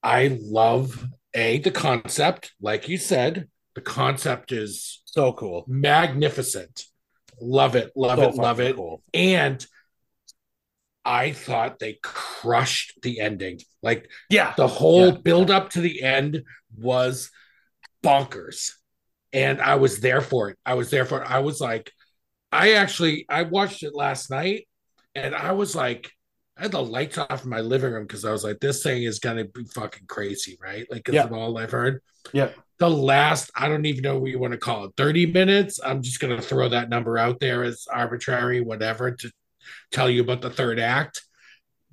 I love a the concept, like you said, the concept is
So cool.
magnificent. Love it, love
So
it, love it.
cool.
And I thought they crushed the ending. Like
Yeah.
the whole
Yeah.
build up to the end was bonkers. And I was there for it. I was there for it. I was like, I actually I watched it last night and I was like, I had the lights off in my living room because I was like, this thing is gonna be fucking crazy, right? Like, because
Yeah.
of all I've heard.
Yeah.
The last, I don't even know what you want to call it, 30 minutes. I'm just gonna throw that number out there as arbitrary, whatever, to tell you about the third act.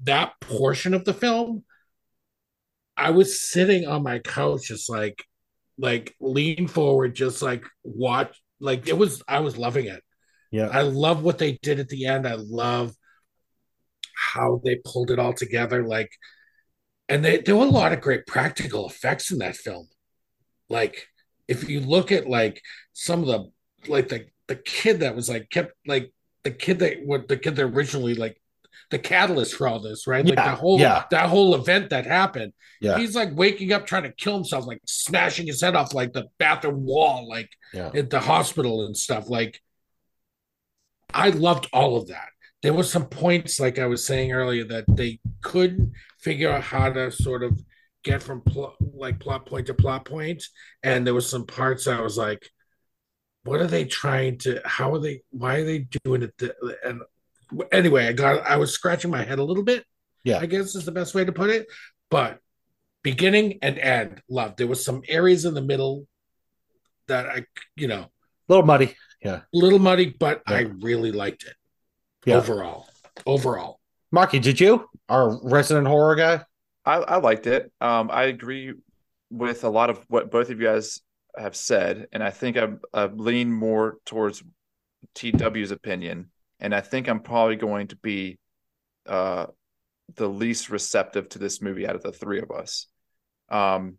That portion of the film, I was sitting on my couch, just like, like lean forward, just like watch, like it was. I was loving it.
Yeah.
I love what they did at the end. I love how they pulled it all together. Like, and they, there were a lot of great practical effects in that film. Like, if you look at like some of the like the the kid that was like kept like the kid that what the kid that originally like the catalyst for all this, right? Like the whole
yeah.
that whole event that happened.
Yeah.
He's like waking up trying to kill himself, like smashing his head off like the bathroom wall, like
Yeah.
at the hospital and stuff. Like I loved all of that. There was some points, like I was saying earlier, that they couldn't figure out how to sort of get from pl- like plot point to plot point, and there was some parts I was like, "What are they trying to? How are they? Why are they doing it?" th- And anyway, I got I was scratching my head a little bit.
Yeah.
I guess is the best way to put it. But beginning and end, love. There was some areas in the middle that I, you know, a
little muddy.
Yeah, a little muddy, but
Yeah.
I really liked it
Yeah.
overall. Overall,
Marky, did you? Our resident horror guy?
I, I liked it. Um, I agree with a lot of what both of you guys have said, and I think I, I lean more towards TW's opinion, and I think I'm probably going to be uh, the least receptive to this movie out of the three of us. Um,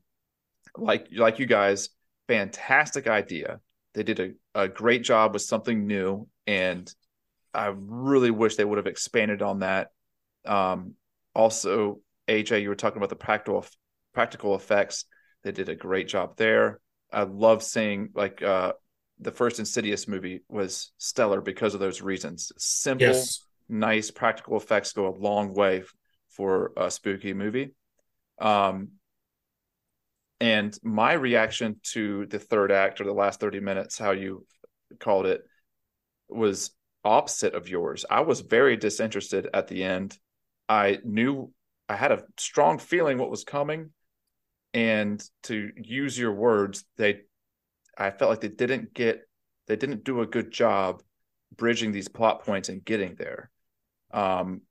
like like you guys, fantastic idea. They did a, a great job with something new, and I really wish they would have expanded on that. Um, also, AJ, you were talking about the practical practical effects. They did a great job there. I love seeing like uh, the first Insidious movie was stellar because of those reasons. Simple,
yes,
nice practical effects go a long way for a spooky movie. Um, and my reaction to the third act or the last 30 minutes, how you called it, was opposite of yours. I was very disinterested at the end. I knew I had a strong feeling what was coming. And to use your words, they I felt like they didn't get they didn't do a good job bridging these plot points and getting there. Um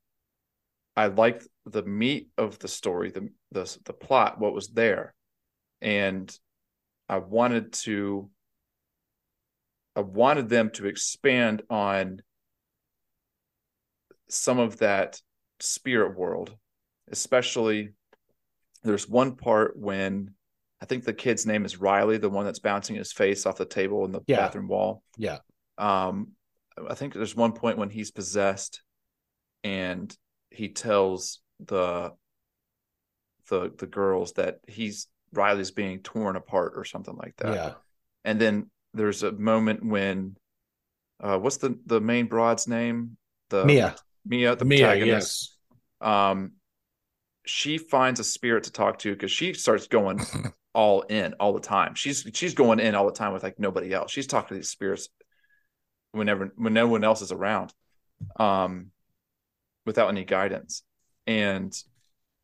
I liked the meat of the story, the the the plot, what was there. And I wanted to I wanted them to expand on some of that spirit world, especially there's one part when I think the kid's name is Riley, the one that's bouncing his face off the table in the
Yeah.
bathroom wall.
Yeah.
Um, I think there's one point when he's possessed, and he tells the the the girls that he's Riley's being torn apart or something like that.
Yeah.
And then there's a moment when, uh, what's the the main broad's name? The
Mia.
Mia, the
Mia,
protagonist
yes,
um she finds a spirit to talk to because she starts going all in all the time she's she's going in all the time with like nobody else she's talking to these spirits whenever when no one else is around um without any guidance and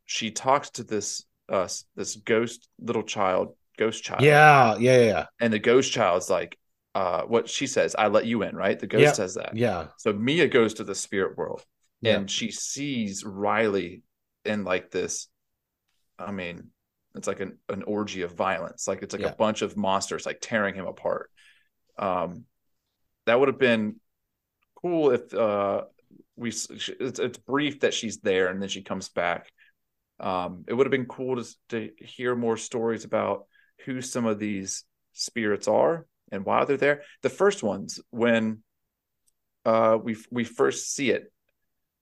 she talks to this uh this ghost little child ghost child
Yeah. Yeah. Yeah.
and the ghost child's like uh what she says i let you in right the ghost
Yeah.
says that
Yeah.
so Mia goes to the spirit world
Yeah.
and she sees Riley in like this. I mean, it's like an, an orgy of violence. Like it's like
Yeah.
a bunch of monsters like tearing him apart. Um, that would have been cool if uh we it's, it's brief that she's there and then she comes back. Um, it would have been cool to to hear more stories about who some of these spirits are and why they're there. The first ones when uh we we first see it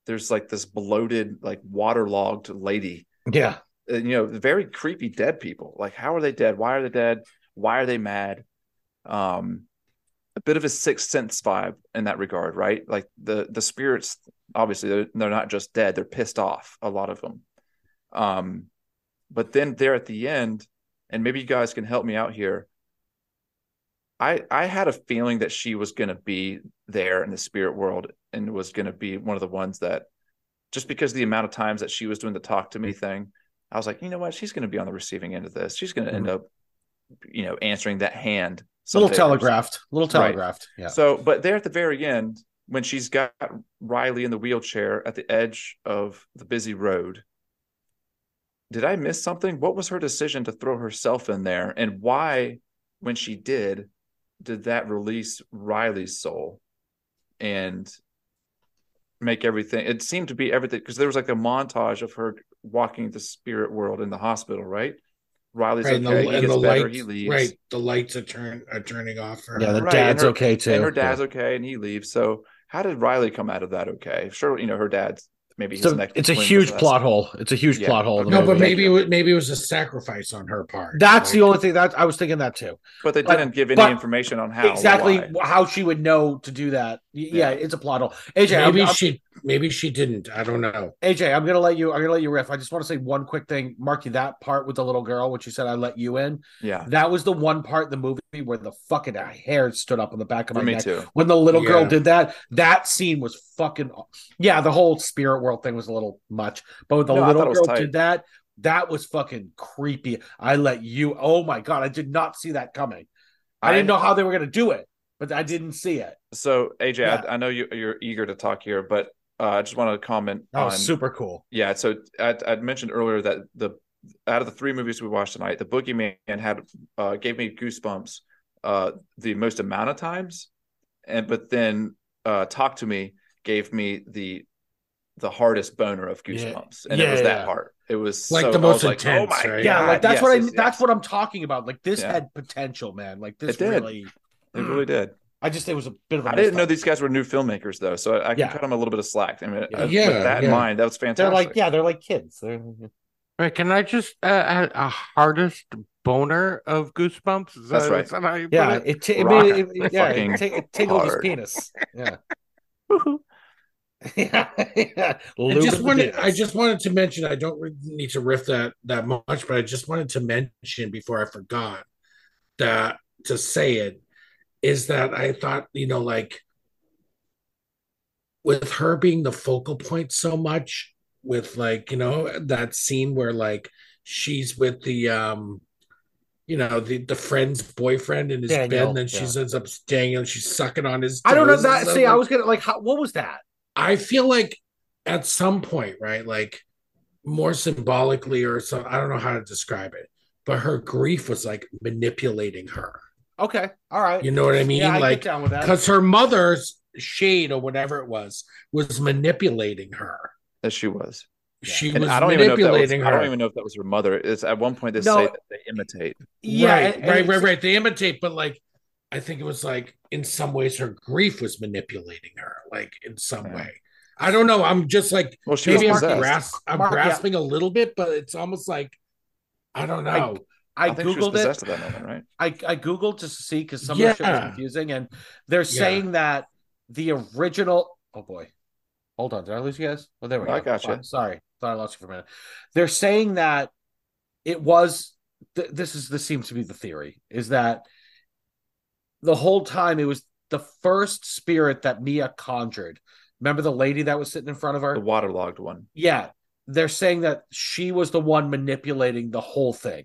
there's like this bloated like waterlogged lady
Yeah.
and, you know very creepy dead people like how are they dead why are they dead why are they mad um a bit of a sixth sense vibe in that regard, right? Like the the spirits, obviously, they're, they're not just dead; they're pissed off. A lot of them. Um, but then there at the end, and maybe you guys can help me out here. I I had a feeling that she was going to be there in the spirit world and was going to be one of the ones that, just because the amount of times that she was doing the talk to me thing, I was like, you know what, she's going to be on the receiving end of this. She's going to end mm-hmm. up, you know, answering that hand.
little telegraphed, little
Right.
telegraphed. Yeah.
So, but there at the very end, when she's got Riley in the wheelchair at the edge of the busy road, did I miss something? What was her decision to throw herself in there? And why, when she did, did that release Riley's soul and make everything? It seemed to be everything because there was like a montage of her walking the spirit world in the hospital, right? Riley's
Right, and
okay.
the,
he
and
gets
the
better.
lights,
he leaves.
right? The lights are turn are turning off for
yeah,
her.
the
Right,
dad's
her-
okay too.
And her dad's
Yeah.
okay, and he leaves. So how did Riley come out of that okay? Sure, you know her dad's maybe his
So
next.
it's a huge
possessed.
plot hole. It's a huge
Yeah.
plot hole. in the
No, but maybe it was, maybe it was a sacrifice on her part.
that's
Like,
the only thing that I was thinking that too.
But they
But-
didn't give any information on how
exactly how she would know to do that. Yeah,
Yeah.
it's a plot hole. AJ, I'm-
Maybe
I'm-
she maybe she didn't. I don't know.
AJ, I'm gonna let you. I'm gonna let you riff. I just want to say one quick thing, Marky. That part with the little girl, which you said I let you in.
Yeah,
That was the one part in the movie where the fucking hair stood up on the back of my
me
neck.
too.
When the little girl did that, that scene was fucking. Yeah, the whole spirit world thing was a little much, but when the
No,
little
thought it was
girl
tight.
did that, that was fucking creepy. I let you. Oh my god, I did not see that coming. I,
I-
didn't know how they were gonna do it, but I didn't see it.
So AJ,
Yeah.
I, I know you, you're eager to talk here, but uh, I just want to comment
That
on.
super cool.
Yeah, so I I'd mentioned earlier that the out of the three movies we watched tonight, the Boogeyman had uh, gave me goosebumps uh, the most amount of times, and but then uh, Talk to Me gave me the the hardest boner of
Yeah.
goosebumps, and it
Yeah,
was that part. It was
Like
so-
the most
was like,
intense,
oh my
right?
Yeah, like that's
yes,
what I.
yes,
That's
yes.
what I'm talking about. Like this
Yeah.
had potential, man. Like this
It did.
really.
it really did.
I just it was a bit of a.
I didn't know these guys were new filmmakers though, so I, I can
Yeah.
cut them a little bit of slack. I mean,
Yeah.
uh,
Yeah,
with that in mind, that was fantastic.
They're like yeah, they're like kids. They're
Right, can I just uh, add a hardest boner of goosebumps? Is
That's
that-
right.
is how you
yeah.
it?
It, t- it
Rock
made it, it- yeah, it, t- it tingled his penis. Yeah, yeah. yeah.
I just wanted. I just wanted to mention I don't really need to riff that that much, but I just wanted to mention before I forgot that to say it is that I thought, you know, like with her being the focal point so much, with like, you know, that scene where like she's with the um you know, the the friend's boyfriend in his bed, and then she
yeah.
ends up staying and she's sucking on his
I don't know that. See, I was gonna like, how, what was that?
I feel like at some point, right? Like more symbolically or so I don't know how to describe it, but her grief was like manipulating her.
Okay, all right.
You know what I mean?
Yeah, I
like
down with that.
because her mother's shade or whatever it was was manipulating her.
as she was.
She
And
was
I don't even know if that was,
manipulating
I don't
her.
even know if that was her mother. It's at one point they
No.
say that they imitate.
yeah,
right,
and-
right,
and
right,
it's-
right. They imitate, but like I think it was like in some ways her grief was manipulating her, like in some
Yeah.
way. I don't know. I'm just like
Well, she
maybe I'm,
was
grasp, I'm
Mark, yeah.
grasping a little bit, but it's almost like I don't
I-
know.
I,
I think she was
googled it.
at that moment, right?
I, I googled just to see because some of the shit was confusing, and they're saying that the original. Oh boy, hold on, did I lose you guys? Oh, there we go.
I got you.
Sorry, thought I lost you for a minute. They're saying that it was. Th- this is this seems to be the theory is that the whole time it was the first spirit that Mia conjured. Remember the lady that was sitting in front of her?
The waterlogged one.
Yeah, they're saying that she was the one manipulating the whole thing.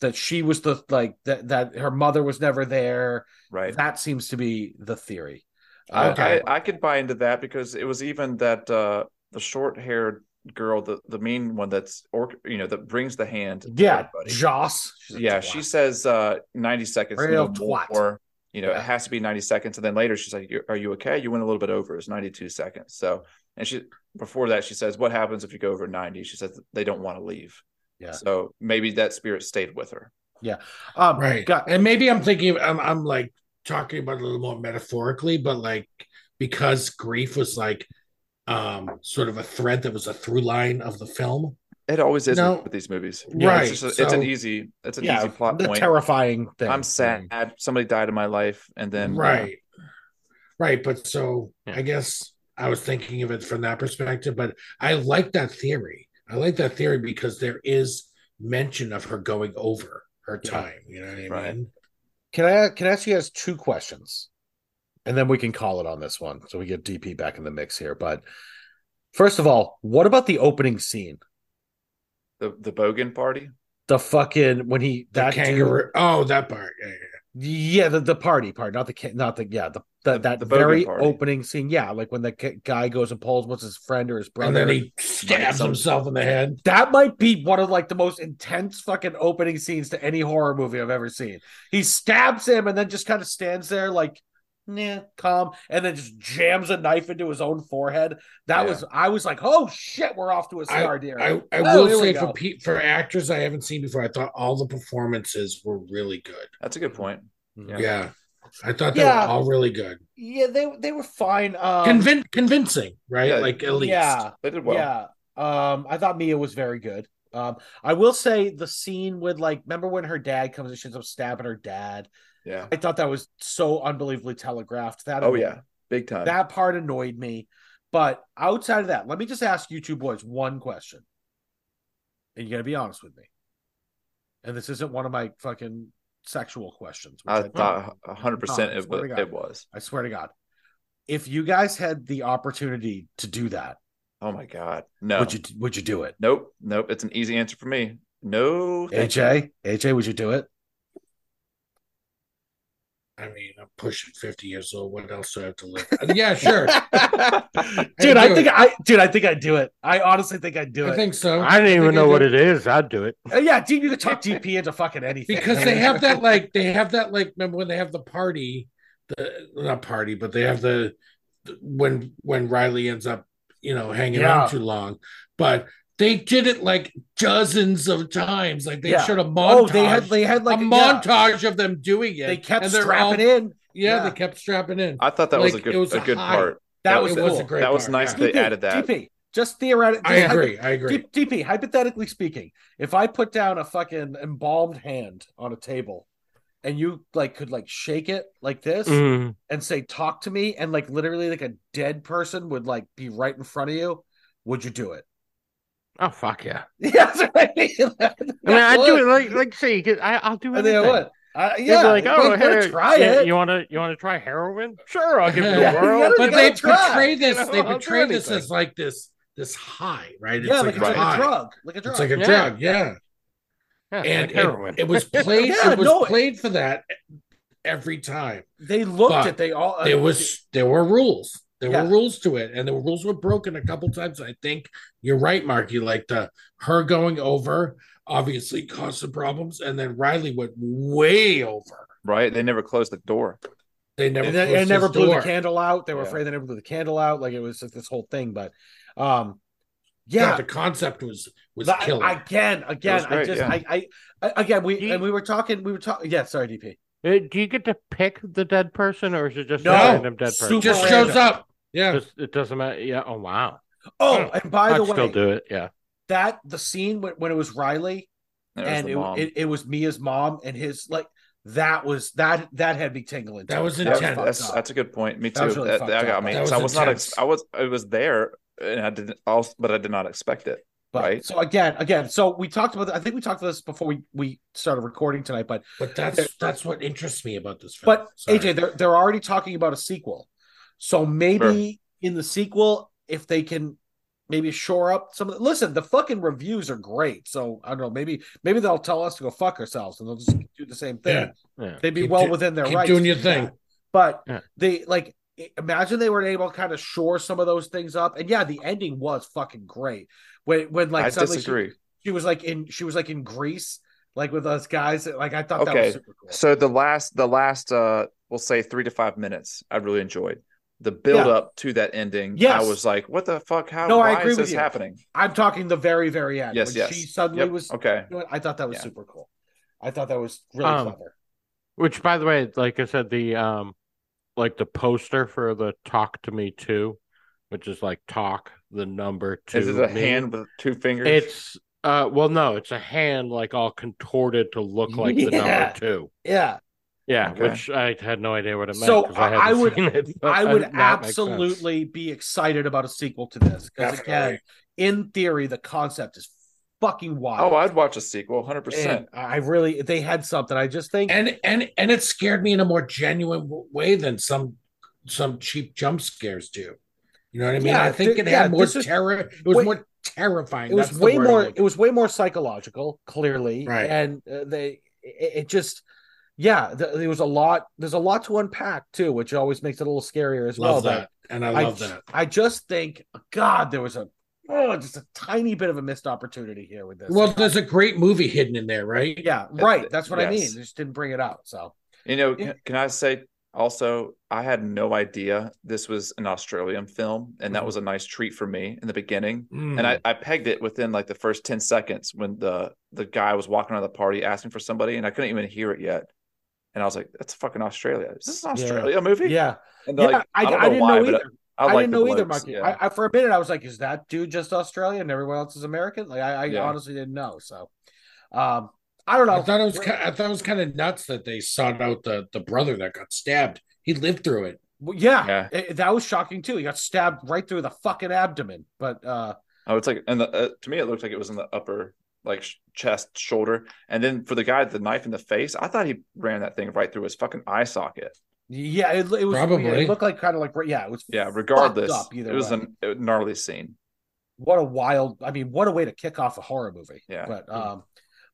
That she was the like that that her mother was never there.
Right.
That seems to be the theory.
I,
Okay.
I, I could buy into that because it was even that uh the short haired girl, the the mean one that's or you know that brings the hand.
yeah. Joss.
Yeah,
twat.
she says uh 90 seconds.
Real
no
twat.
more. You know,
Yeah.
it has to be 90 seconds. And then later she's like, Are you okay? You went a little bit over. It's 92 seconds. So, and she before that, she says, What happens if you go over 90? She says they don't want to leave.
Yeah.
So maybe that spirit stayed with her. Yeah.
Um,
Right.
got-
and maybe I'm thinking I'm I'm like talking about it a little more metaphorically, but like because grief was like um sort of a thread that was a through line of the film.
It always is
No.
with these movies.
Right,
It's, just a- it's an easy. It's an
yeah,
easy plot
the
point.
terrifying thing.
I'm sad. Somebody died in my life, and then uh,
right right but so
Yeah.
i guess i was thinking of it from that perspective but i like that theory i like that theory because there is mention of her going over her
Yeah.
time you know what i
Right.
mean
Can I can I ask you guys two questions, and then we can call it on this one, so we get DP back in the mix here. But first of all, what about the opening scene?
the the Bogan party.
The fucking when he
the
that dude-
kangaroo oh that part yeah, yeah.
yeah, the, the party part, not the not the yeah the, the
The-
that
the
very
party.
opening scene. Yeah, like when the ca- guy goes and pulls what's his friend or his brother.
and then he stabs
some-
himself in the head
that might be one of like the most intense fucking opening scenes to any horror movie I've ever seen. He stabs him and then just kind of stands there like, nah, calm, and then just jams a knife into his own forehead. That
Yeah.
was I was like, oh shit, we're off to a start here.
I, I
Oh,
will say for pe- for actors I haven't seen before, I thought all the performances were really good.
That's a good point. Mm-hmm.
Yeah.
Yeah, I thought they
Yeah.
were all really good,
yeah, they they were fine. Um,
Convin- convincing, right?
yeah,
like at least.
Yeah,
They did well.
yeah. Um, I thought Mia was very good. Um, I will say the scene with like, remember when her dad comes and she ends up stabbing her dad?
Yeah.
I thought that was so unbelievably telegraphed. That
Oh
annoyed-
yeah. Big time.
that part annoyed me. But outside of that, let me just ask you two boys one question, and you got to be honest with me. And this isn't one of my fucking sexual questions. which
I thought hundred percent it was. It was.
I swear to God, if you guys had the opportunity to do that,
Oh my god. No.
would you would you do it?
Nope. Nope. It's an easy answer for me. No.
AJ, AJ, would you do it?
I mean, I'm pushing 50 years old. What else do I have to live? yeah, sure.
dude, I
do
think
it.
I, dude, I think I'd do it. I honestly think I'd do
I
it.
I think so.
I didn't even
think
know
I
what
do.
it is. I'd do it.
Uh, yeah, dude, you could talk DP into fucking anything
because they have that like they have that like remember when they have the party the not party but they have the, the- when when riley ends up you know hanging
Yeah.
on too long but they did it like dozens of times like they
Yeah.
showed a montage
Oh, they had they had like
a
yeah,
montage of them doing it
They kept
and
strapping
all-
in.
yeah,
Yeah.
they kept strapping in
I thought that was a good
it was
a
a
good
high.
part.
That
That
was
it
was-
was a great
That was
part,
nice
yeah.
that they added that.
DP, just theoretically,
i agree i agree
DP, hypothetically speaking, if I put down a fucking embalmed hand on a table, and you like could like shake it like this
Mm.
and say "talk to me," and like literally like a dead person would like be right in front of you, would you do it?
Oh fuck yeah!
Yes, right.
I mean, I do it like like say, I, I'll do
I
anything.
think I would. Uh,
They'd be
yeah,
like, oh,
we're
hey,
try
yeah,
it.
You want to you want to try heroin? Sure, I'll give you
Yeah,
a whirl.
but they
try.
portray this
You know,
they portray this
anything.
as like this this high right it's
yeah,
like,
like, it's like
high.
a drug, like a drug.
it's like a
Yeah.
drug yeah
Yeah,
and
like heroin.
it, it was played
Yeah,
it was
no,
played for that every time
they looked
But
at they all.
there was there were rules there
Yeah.
were rules to it and the rules were broken a couple times i think you're right marky like the her going over obviously caused some problems and then riley went way over
Right? They never closed the door.
they never
and, then-
closed
and never blew
door.
the candle out. They were
Yeah.
afraid they never blew the candle out. Like it was just this whole thing. But um,
yeah
yeah,
the concept was was
That-
killer
again, again, I
great,
just,
yeah.
I, I, I, again, we
you-
and we were talking, we were talking. Yeah, sorry, DP.
Uh, Do you get to pick the dead person, or is it just
No.
a random dead person?
Super
just
random.
shows up yeah
Just it doesn't matter. Yeah. Oh wow.
Oh,
Hmm.
and by
I'd
the
still do it. Yeah.
that the scene when, when it was Riley
And it was
and it, it, it was Mia's mom and his like that was that that had me tingling.
That was
Yeah,
intense.
fucked
that's that's a good point. Me too.
was really
That, that got me.
That
'Cause I
was
was not. I was. It was there, and I didn't. Also, but I did not expect it.
But,
right.
So again, again, so we talked about. I think we talked about this before we we started recording tonight. But
but that's that's what interests me about this film
But
Sorry.
AJ, they're they're already talking about a sequel, so maybe in the sequel, if they can maybe shore up some of the listen, the fucking reviews are great. So I don't know, maybe maybe they'll tell us to go fuck ourselves and they'll just do the same thing.
Yeah.
Yeah.
They'd be
Keep
well
do-
within their
keep
rights.
doing your thing.
that. But
Yeah.
they like imagine they were able to kind of shore some of those things up. And yeah, the ending was fucking great. When when like
I
suddenly she,
disagree.
she was like in she was like in Greece, like with us guys. Like I thought that
Okay,
was super cool.
So the last, the last, uh, we'll say three to five minutes, I really enjoyed the build
Yeah.
up to that ending.
Yes.
I was like, what the fuck? How?
No, I agree
is
with
this
you.
happening?
I'm talking the very, very end.
Yes,
when
yes.
She suddenly
Yep.
was
Okay.
doing it. I thought that was
Yeah.
super cool. I thought that was really
Um,
clever.
Which, by the way, like I said, the um, like the poster for the "Talk to Me Too," which is like talk the number two.
Is it a
me.
hand with two fingers?
It's Uh, well, no, it's a hand like all contorted to look like the number two.
Yeah,
Yeah,
Okay.
which I had no idea what it meant.
So
I,
I-
hadn't
I would-
seen it,
I would
that
absolutely be excited about a sequel to this because again, in theory, the concept is fucking wild.
Oh, I'd watch a sequel, hundred percent.
I really they had something. I just think
and and and it scared me in a more genuine way than some some cheap jump scares do. You know what I mean?
Yeah,
I think
th-
it
yeah,
had more
this is-
terror. It was
Wait-
more terrifying.
it was
That's
way more. It was way more psychological, clearly,
Right.
And uh, they it, it just. Yeah, th- there was a lot. There's a lot to unpack too, which always makes it a little scarier as
Love
well.
that, and I love
I,
that.
I just think, God, there was a oh, just a tiny bit of a missed opportunity here with this.
Well, there's a great movie hidden in there, right?
yeah, right. That's what I mean. They just didn't bring it out. So
You know, can, can I say also, I had no idea this was an Australian film, and that
Mhm.
was a nice treat for me in the beginning.
Mm.
And I, I pegged it within like the first 10 seconds when the the guy was walking around the party asking for somebody, and I couldn't even hear it yet. And I was like, that's fucking Australia. Is this an
Yeah.
Australia movie?
yeah,
And
yeah.
like,
I,
don't
I didn't know either.
I,
I,
like
didn't
the
know either,
blokes,
Marky.
yeah.
I, I, for a minute, I was like, "Is that dude just Australian and everyone else is American?" Like, I, I
Yeah.
honestly didn't know. So, um, I don't know.
I thought it was. ki- I thought it was kind of nuts that they sought out the the brother that got stabbed. He lived through it.
Well, yeah,
Yeah.
it- that was shocking too. He got stabbed right through the fucking abdomen. But uh,
Oh, it's like, and the, uh, to me, it looked like it was in the upper, like chest, shoulder, and then for the guy with the knife in the face, I thought he ran that thing right through his fucking eye socket.
yeah, it, it was
Probably.
It looked like kind of like yeah, it was
Yeah, regardless,
up either
it was
way.
a gnarly scene.
what a wild. I mean, what a way to kick off a horror movie.
Yeah.
But um,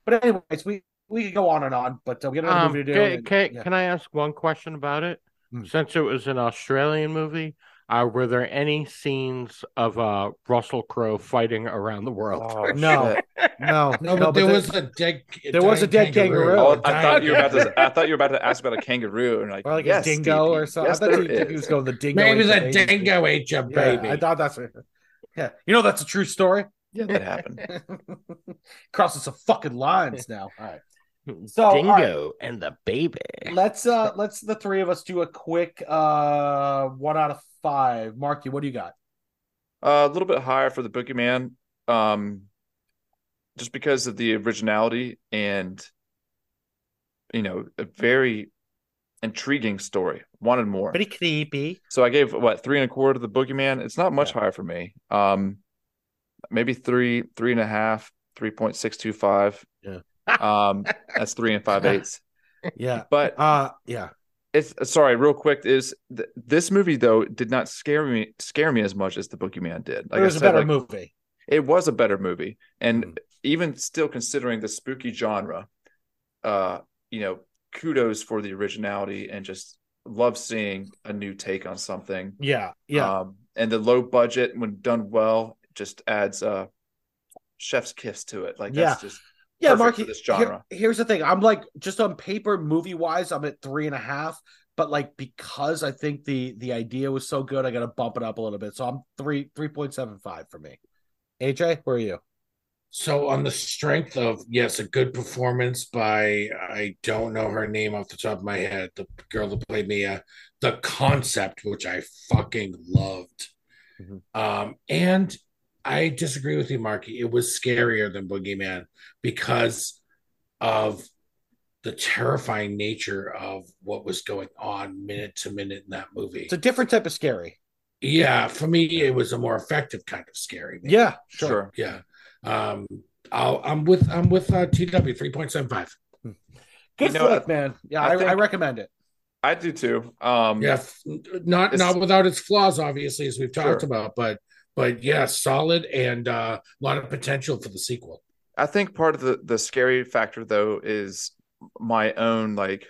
but anyways, we we could go on and on, but uh, we got another
Um,
movie to do.
can,
and-
can,
yeah.
can I ask one question about it?
Hmm.
Since it was an Australian movie, uh, were there any scenes of uh, Russell Crowe fighting around the world?
Oh,
No.
shit.
no,
No, but there was a dead.
There was a dead kangaroo.
Oh,
Oh,
I thought you were about to. I thought you were about to ask about a kangaroo, and like,
or like
yes,
a dingo
DP.
or something.
Yes,
I thought
there
you, he was going the dingo.
Maybe
ate the
the
baby.
dingo ate your
Yeah,
baby.
I thought that's yeah. You know that's a true story.
Yeah, that happened.
Crossing some fucking lines now. All right. So, all
Dingo and the baby.
Let's uh let's the three of us do a quick uh one out of five. Marky, what do you got?
Uh, a little bit higher for the Boogeyman, um, just because of the originality and you know a very intriguing story. Wanted more.
Pretty creepy.
So I gave what three and a quarter to the Boogeyman. It's not much higher for me. Um, maybe three, three and a half, three point six two five.
Yeah.
Um, that's three and five eighths.
Yeah.
But
Uh yeah.
it's sorry, real quick. Is th- this movie though did not scare me scare me as much as the Boogeyman did?
Like it was
I
a
said,
better
like,
movie.
It was a better movie, and
Mhm.
even still considering the spooky genre, uh, you know, kudos for the originality and just love seeing a new take on something.
Yeah. Yeah.
Um, and the low budget, when done well, just adds a chef's kiss to it. Like that's just
yeah,
perfect
Marky.
for this genre.
here- here's the thing. I'm like just on paper, movie wise, I'm at three and a half. But like because I think the the idea was so good, I gotta bump it up a little bit. So I'm three three point seven five for me. AJ, where are you?
So on the strength of yes, a good performance by I don't know her name off the top of my head, the girl that played Mia, the concept which I fucking loved,
Mhm.
um, and I disagree with you, Marky. It was scarier than Boogeyman because of the terrifying nature of what was going on minute to minute in that movie.
It's a different type of scary.
yeah, for me, it was a more effective kind of scary. maybe.
Yeah,
sure.
sure.
Yeah. Um I'll, I'm with I'm with uh, TW 3.75.
Good
You know,
flick, man. Yeah,
I
I, I recommend it.
I do too. Um,
Yeah, f- not not without its flaws obviously as we've talked
Sure.
about, but but yeah, solid and uh, a lot of potential for the sequel.
I think part of the the scary factor though is my own like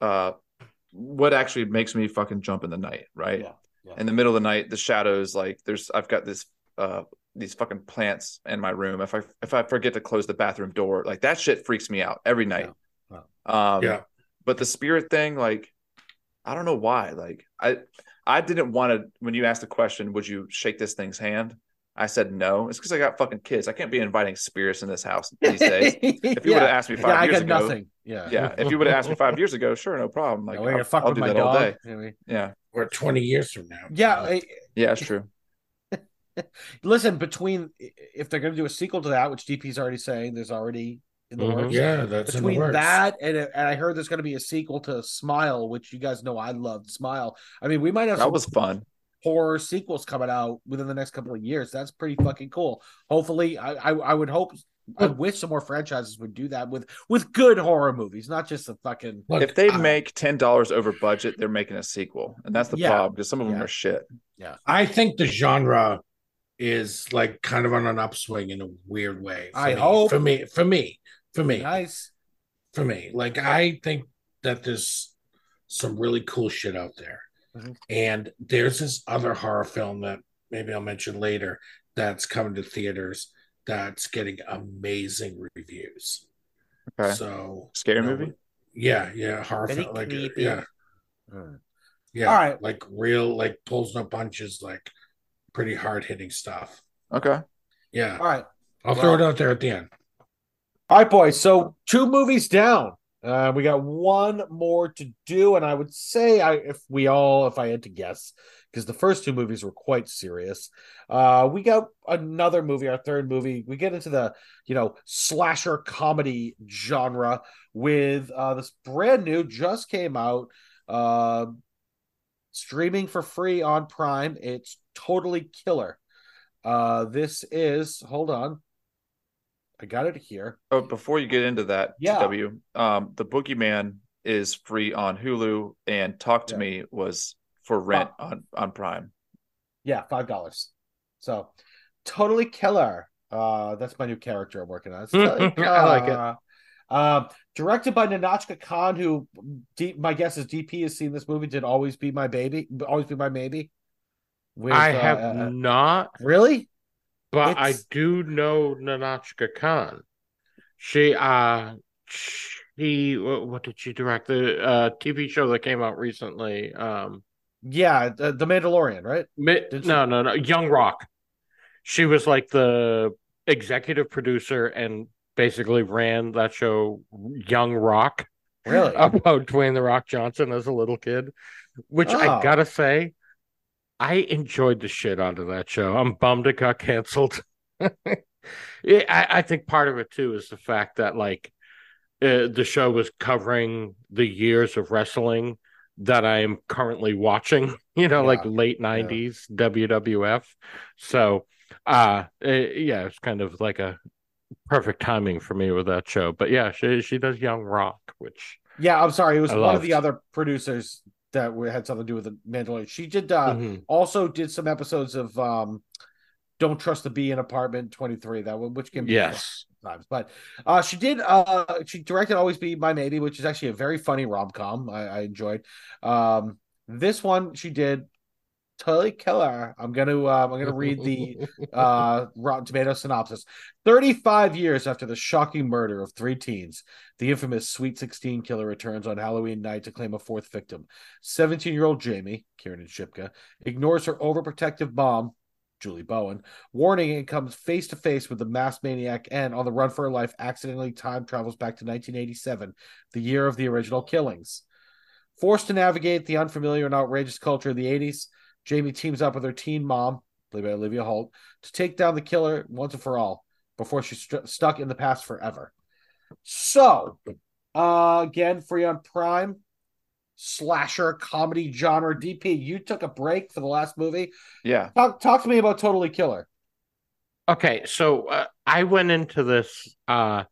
uh what actually makes me fucking jump in the night, right?
Yeah, yeah.
In the middle of the night, the shadows like there's I've got this uh these fucking plants in my room. If I if I forget to close the bathroom door, like that shit freaks me out every night. Um
Yeah.
but the spirit thing like I don't know why. Like I I didn't want to when you asked the question, would you shake this thing's hand? I said no. It's because I got fucking kids. I can't be inviting spirits in this house these days. If you would have asked me
yeah,
five
I
years
got
ago,
nothing. Yeah,
yeah. If you would have asked me five years ago, sure, no problem. Like
Yeah, we're
I'll,
fuck
I'll
with
do
my
that
dog.
all day.
Anyway.
Yeah,
Or 20 years from now.
Yeah, I-
yeah, it's true.
Listen, between if they're going to do a sequel to that, which DP's already saying there's already in the
Mhm.
works.
Yeah, that's in the
Between
works.
that and and I heard there's going to be a sequel to Smile, which you guys know I loved Smile. I mean, we might have
That
some
was fun.
horror sequels coming out within the next couple of years. That's pretty fucking cool. Hopefully, I I, I would hope. I wish some more franchises would do that with with good horror movies, not just a fucking
Look,
if they
I-
make ten dollars over budget, they're making a sequel, and that's the
Yeah.
problem because some of them are shit.
Yeah, I think the genre is like kind of on an upswing in a weird way. for
I
me.
hope.
for me, for me, for me,
nice.
for me. Like I think that there's some really cool shit out there,
Mhm.
and there's this other horror film that maybe I'll mention later that's coming to theaters that's getting amazing reviews.
Okay,
So
scary
you know,
movie.
Yeah, yeah, horror
Very
film, like
creepy.
yeah,
Hmm.
yeah.
All right.
like real, like pulls no punches, like pretty hard hitting stuff.
Okay,
Yeah,
All right.
I'll throw it out there at the end.
All right, boys. So two movies down. Uh, we got one more to do, and I would say, I if we all, if I had to guess, because the first two movies were quite serious. Uh, we got another movie, our third movie. We get into the you know slasher comedy genre with uh, this brand new, just came out, uh, streaming for free on Prime. It's totally killer. Uh, this is hold on, I got it here.
Oh, before you get into that,
Yeah.
W, um, the Boogeyman is free on Hulu, and Talk to
Yeah.
Me was for rent on on Prime.
Yeah, five dollars. So totally killer. Uh that's my new character I'm working on. It's totally
I like it.
killer. Um, directed by Nahnatchka Khan, who D, my guess is DP has seen this movie. Did always be my baby, always be my maybe. With,
I
uh,
have
uh,
not,
really.
But
it's-
I do know Nahnatchka Khan. She uh she what, did she direct? The uh TV show that came out recently. Um
Yeah, the, the Mandalorian, right?
Mi- no, no, no. Young Rock. She was like the executive producer and basically ran that show, Young Rock,
Really?
about Dwayne the Rock Johnson as a little kid. Which
Oh.
I gotta say, I enjoyed the shit out of that show. I'm bummed it got canceled. Yeah, I, I think part of it too is the fact that like uh, the show was covering the years of wrestling that I am currently watching, you know, like late 90s WWF. So, uh, uh, yeah, it's kind of like a perfect timing for me with that show. But yeah, she she does Young Rock, which
Yeah, I'm sorry. It was
I
one of the other producers that had something to do with the Mandalorian. She did uh,
Mhm.
also did some episodes of um Don't Trust the Bee in Apartment 23, that one which can be
yes.
times. But uh she did uh she directed Always Be My Maybe, which is actually a very funny rom-com. I, I enjoyed. Um this one she did totally killer. I'm gonna uh, I'm gonna read the uh Rotten Tomato synopsis. 35 years after the shocking murder of three teens, the infamous Sweet 16 killer returns on Halloween night to claim a fourth victim. 17-year-old Jamie, Kiernan Shipka, ignores her overprotective mom, Julie Bowen, warning and comes face to face with the masked maniac and on the run for her life accidentally time travels back to 1987, the year of the original killings. Forced to navigate the unfamiliar and outrageous culture of the 80s, Jamie teams up with her teen mom, played by Olivia Holt, to take down the killer once and for all before she's st- stuck in the past forever. So, uh, again, free on Prime, slasher comedy genre. DP, you took a break for the last movie.
Yeah,
Talk, talk to me about Totally Killer.
Okay, so uh, I went into this uh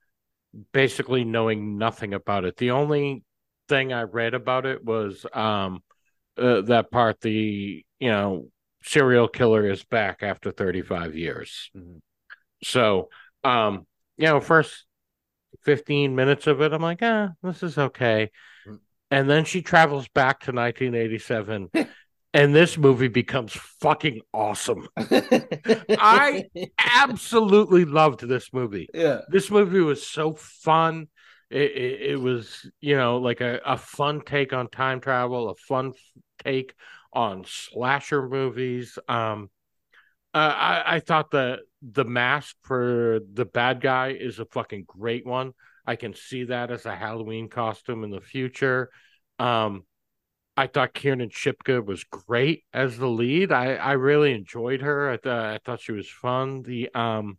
basically knowing nothing about it. The only thing I read about it was um uh, that part the you know serial killer is back after 35 years.
Mhm.
So, um you know, first 15 minutes of it I'm like, "Ah, this is okay."
Mm.
And then she travels back to 1987 and this movie becomes fucking awesome. I- Absolutely loved this movie
yeah.
this movie was so fun. It, it, was, you know, like a, a fun take on time travel, a fun take on slasher movies. Um, uh, I, I thought the the mask for the bad guy is a fucking great one. I can see that as a Halloween costume in the future. Um, I thought Kiernan Shipka was great as the lead. I, I really enjoyed her. I, th- I thought she was fun. The um,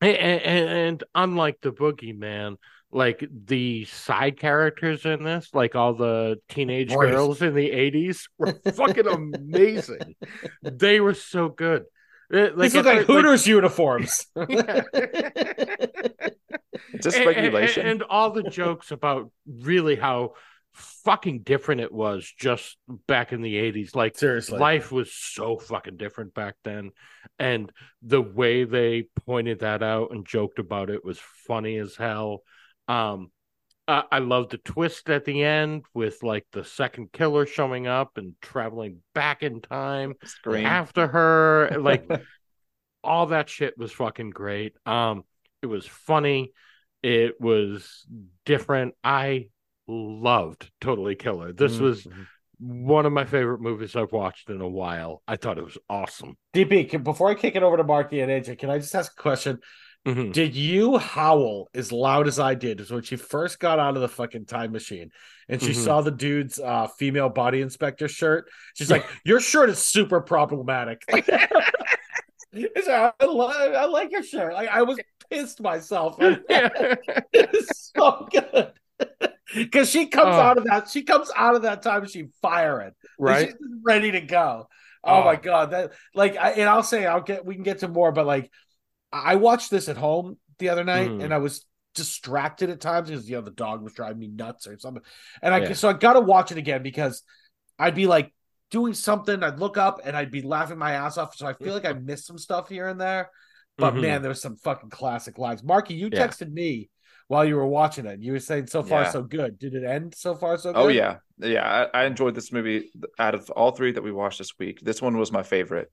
and, and, and unlike the Boogeyman, like the side characters in this, like all the teenage
Right.
girls in the '80s, were fucking amazing. they were so good. Uh,
These look
it-
like Hooters uniforms.
Yeah.
Just
And- and-
regulation.
and, all the jokes about really how fucking different it was just back in the 80s like
Seriously.
life was so fucking different back then. And the way they pointed that out and joked about it was funny as hell. Um I I love the twist at the end with like the second killer showing up and traveling back in time
Scream.
after her. Like all that shit was fucking great. Um it was funny. It was different. I loved totally killer this
Mhm.
was one of my favorite movies i've watched in a while i thought it was awesome
DP, can, before I kick it over to Marky and AJ, can I just ask a question?
Mhm.
Did you howl as loud as I did when she first got out of the fucking time machine and she
Mhm.
saw the dude's uh, female body inspector shirt? She's like, "Your shirt is super problematic." I, I like your shirt. Like I was pissed myself. it's so good because she comes
Oh.
out of that. She comes out of that time machine firing.
Right
she's ready to go. Oh,
Oh.
my god, that like, I, and I'll say I'll get we can get to more, but like, I watched this at home the other night,
Mm.
and I was distracted at times because you know the dog was driving me nuts or something, and I
Yeah.
so I got to watch it again because I'd be like doing something, I'd look up and I'd be laughing my ass off, so I feel like I missed some stuff here and there. But
Mhm.
man, there's some fucking classic lines. Marky, you
Yeah.
texted me while you were watching it. You were saying so far
Yeah.
so good. Did it end so far so good?
Oh yeah, yeah. I, I enjoyed this movie. Out of all three that we watched this week, this one was my favorite.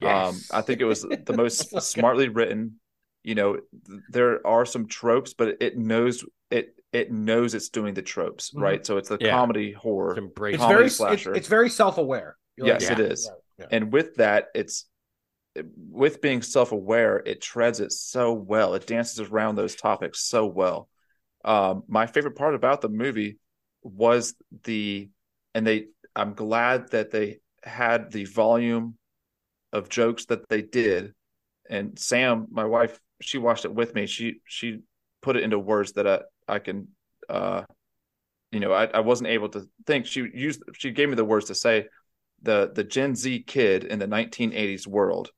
Yes.
Um, I think it was the most
Okay.
smartly written. You know, th- there are some tropes, but it knows it. It knows it's doing the tropes,
Mhm.
right? So it's the
Yeah.
comedy horror,
It's
comedy
very it's,
slasher.
it's very self-aware. You're
Yes,
like,
it
yeah,
is.
yeah, yeah.
and with that, it's with being self-aware, it treads it so well. It dances around those topics so well. Um, my favorite part about the movie was the, and they. I'm glad that they had the volume of jokes that they did. And Sam, my wife, she watched it with me. She she put it into words that I I can, uh, you know, I, I wasn't able to think. She used she gave me the words to say the the Gen Z kid in the 1980s world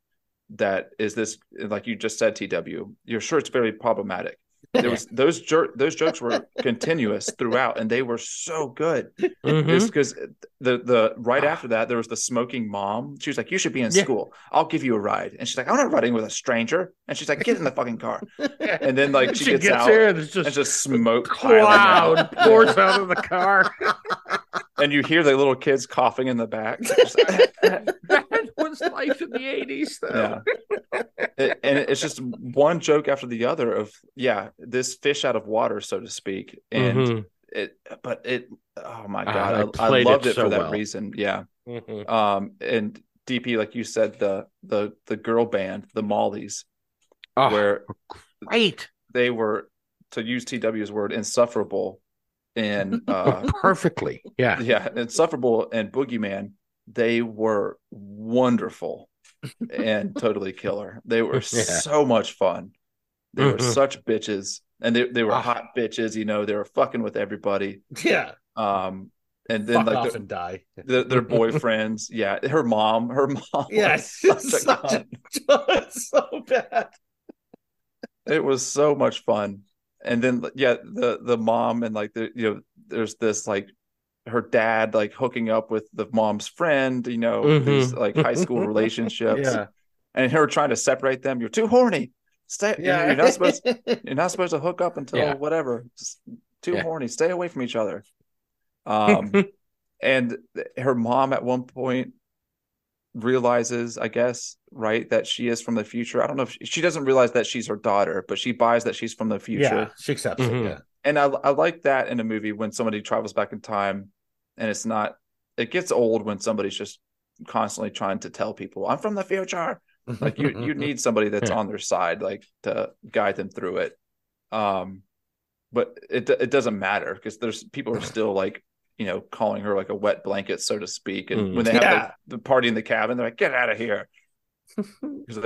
that is this like you just said TW you're sure it's very problematic. There was those jer- those jokes were continuous throughout and they were so good.
Mhm.
it's because the the right after that there was the smoking mom. She was like you should be in
Yeah.
school. I'll give you a ride. And she's like I'm not riding with a stranger. And she's like get in the fucking car. And then like she, gets, out
here and it's
and
just,
just smoke
cloud pours out of the car.
And you hear the little kids coughing in the back
that life in the 80s though.
Yeah. It- and it's just one joke after the other of yeah this fish out of water so to speak. And
Mhm.
it but it oh my
Ah,
god
they
I, I loved
it
it,
so
for that
well.
reason yeah.
Mhm.
um and dp like you said the the the girl band the mollies
Oh,
where
great.
they were to use tw's word insufferable and uh
perfectly yeah.
yeah insufferable and boogeyman they were wonderful and totally killer they were
Yeah.
so much fun they were
Mhm.
such bitches and they, they were
Ah.
hot bitches you know they were fucking with everybody
Yeah.
um and then
Fuck
like
off
the,
and die.
the, their boyfriends yeah her mom her mom
Yes.
was
It's
such
such a, it's so bad.
it was so much fun and then yeah the the mom and like the you know there's this like her dad like hooking up with the mom's friend you know
Mhm.
these like high school relationships
Yeah.
and her trying to separate them you're too horny stay
Yeah.
you're not supposed you're not supposed to hook up until
Yeah.
whatever Just too
Yeah.
horny stay away from each other um and her mom at one point realizes i guess right that she is from the future i don't know if she, she doesn't realize that she's her daughter but she buys that she's from the future
yeah. She accepts
Mhm.
it. Yeah.
And I, I like that in a movie when somebody travels back in time and it's not it gets old when somebody's just constantly trying to tell people i'm from the future like you you need somebody that's
Yeah.
on their side like to guide them through it um but it it doesn't matter because there's people are still like you know, calling her like a wet blanket, so to speak. And
Mm.
when they have
Yeah.
the, the party in the cabin, they're like, "Get out of here